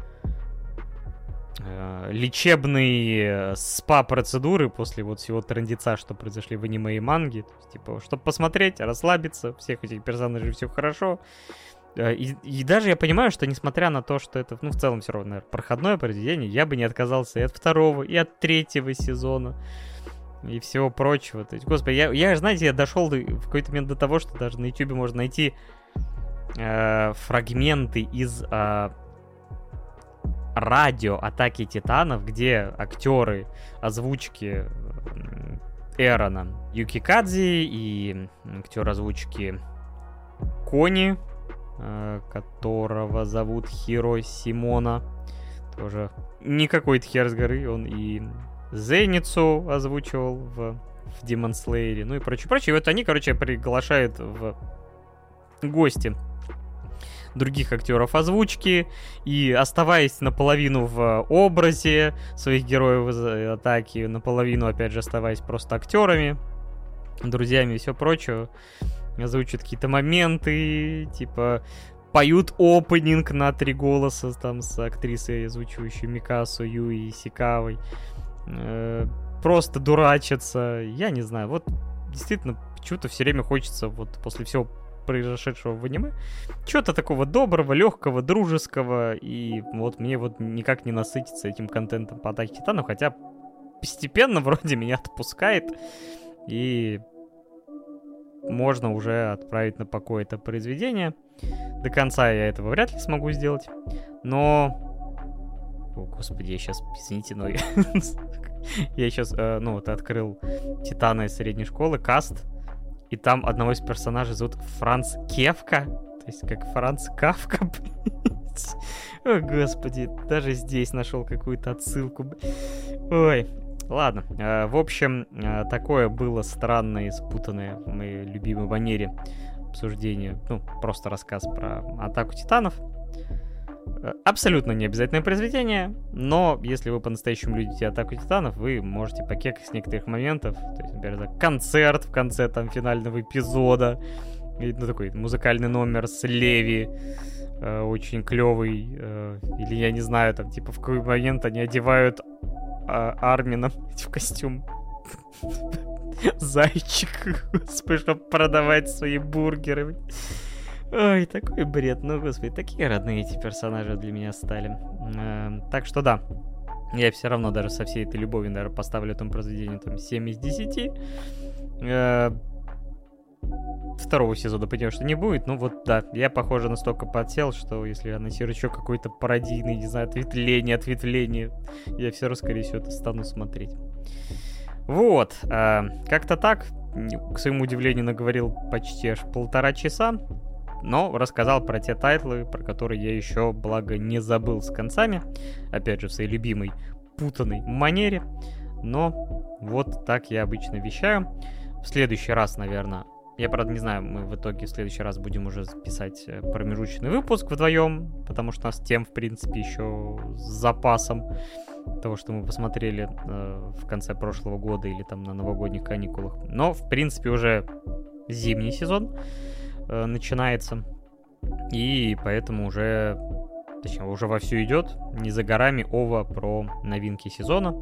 э, лечебный э, спа-процедуры после вот всего трендеца, что произошли в аниме и манге. То есть, типа, чтобы посмотреть, расслабиться, всех этих персонажей все хорошо. И, и даже я понимаю, что несмотря на то, что это, ну, в целом все равно, наверное, проходное произведение, я бы не отказался и от второго, и от третьего сезона и всего прочего. То есть, господи, я, я знаете, я дошел в какой-то момент до того, что даже на YouTube можно найти э, фрагменты из э, радио Атаки Титанов, где актеры озвучки Эрона Юкикадзи и актер озвучки Кони, э, которого зовут Хиро Симона. Тоже не какой-то хер с горы, он и Зеницу озвучивал в, в Demon Slayer, ну и прочее, прочее. И вот они, короче, приглашают в гости других актеров озвучки, и оставаясь наполовину в образе своих героев атаки, наполовину, опять же, оставаясь просто актерами, друзьями и все прочее, озвучивают какие-то моменты, типа поют опенинг на три голоса там с актрисой, озвучивающей Микасу, Юи и Сикавой. Э, просто дурачатся. Я не знаю, вот действительно почему-то все время хочется вот после всего произошедшего в аниме. Чего-то такого доброго, легкого, дружеского. И вот мне вот никак не насытиться этим контентом по Атаке Титанов, хотя постепенно вроде (laughs) меня отпускает. И можно уже отправить на покой это произведение. До конца я этого вряд ли смогу сделать. Но... О, господи, я сейчас... Извините, но я... (laughs) я сейчас, э, ну, вот открыл Титана из средней школы, каст и там одного из персонажей зовут Франц Кевка, то есть как Франц Кавка, (laughs) О, господи, даже здесь нашел какую-то отсылку. Ой, ладно. Э, в общем, э, такое было странное и спутанное в моей любимой манере обсуждение, ну, просто рассказ про атаку титанов. Э, абсолютно не обязательное произведение, но если вы по-настоящему любите Атаку Титанов, вы можете покекать с некоторых моментов. То есть, например, это концерт в конце там финального эпизода, и, ну, такой музыкальный номер с Леви, э, очень клевый, э, или я не знаю, там, типа, в какой момент они одевают э, Армина (laughs) в костюм (laughs) зайчик, (laughs) чтобы продавать свои бургеры. Ой, такой бред, ну господи, такие родные эти персонажи для меня стали. Э, так что да, я все равно даже со всей этой любовью, наверное, поставлю этому произведению там 7 из 10. Э, второго сезона, потому что не будет. Ну вот, да, я, похоже, настолько подсел, что если анонсируют еще какой-то пародийный, не знаю, ответвление, ответвление, я все равно, скорее всего, это стану смотреть. Вот, э, как-то так, к своему удивлению, наговорил почти аж полтора часа но рассказал про те тайтлы, про которые я еще, благо, не забыл с концами. Опять же, в своей любимой путанной манере. Но вот так я обычно вещаю. В следующий раз, наверное, я, правда, не знаю, мы в итоге в следующий раз будем уже писать э, промежуточный выпуск вдвоем, потому что у нас тем, в принципе, еще с запасом того, что мы посмотрели э, в конце прошлого года или там на новогодних каникулах. Но, в принципе, уже зимний сезон э, начинается. И поэтому уже, точнее, уже вовсю идет, не за горами Ова про новинки сезона,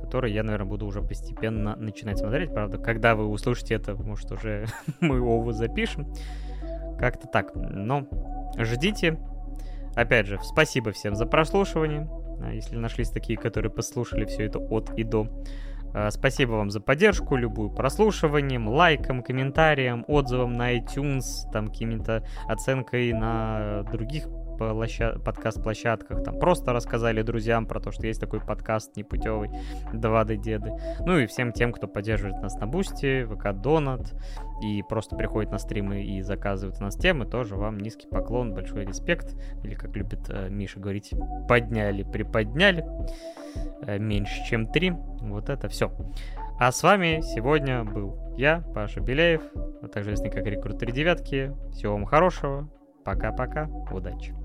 которые я, наверное, буду уже постепенно начинать смотреть. Правда, когда вы услышите это, может, уже (laughs) мы Ову запишем. Как-то так. Но ждите. Опять же, спасибо всем за прослушивание. А если нашлись такие, которые послушали все это от и до. Э, спасибо вам за поддержку, любую прослушиванием, лайком, комментарием, отзывом на iTunes, там какими-то оценкой на других площад... подкаст-площадках, там просто рассказали друзьям про то, что есть такой подкаст непутевый «2D Деды». Ну и всем тем, кто поддерживает нас на Бусти, ВК Донат и просто приходит на стримы и заказывает у нас темы, тоже вам низкий поклон, большой респект, или как любит э, Миша говорить, подняли, приподняли, э, меньше чем три, вот это все. А с вами сегодня был я, Паша Беляев, а также известный как Рекрутер Девятки. Всего вам хорошего. Пока-пока. Удачи.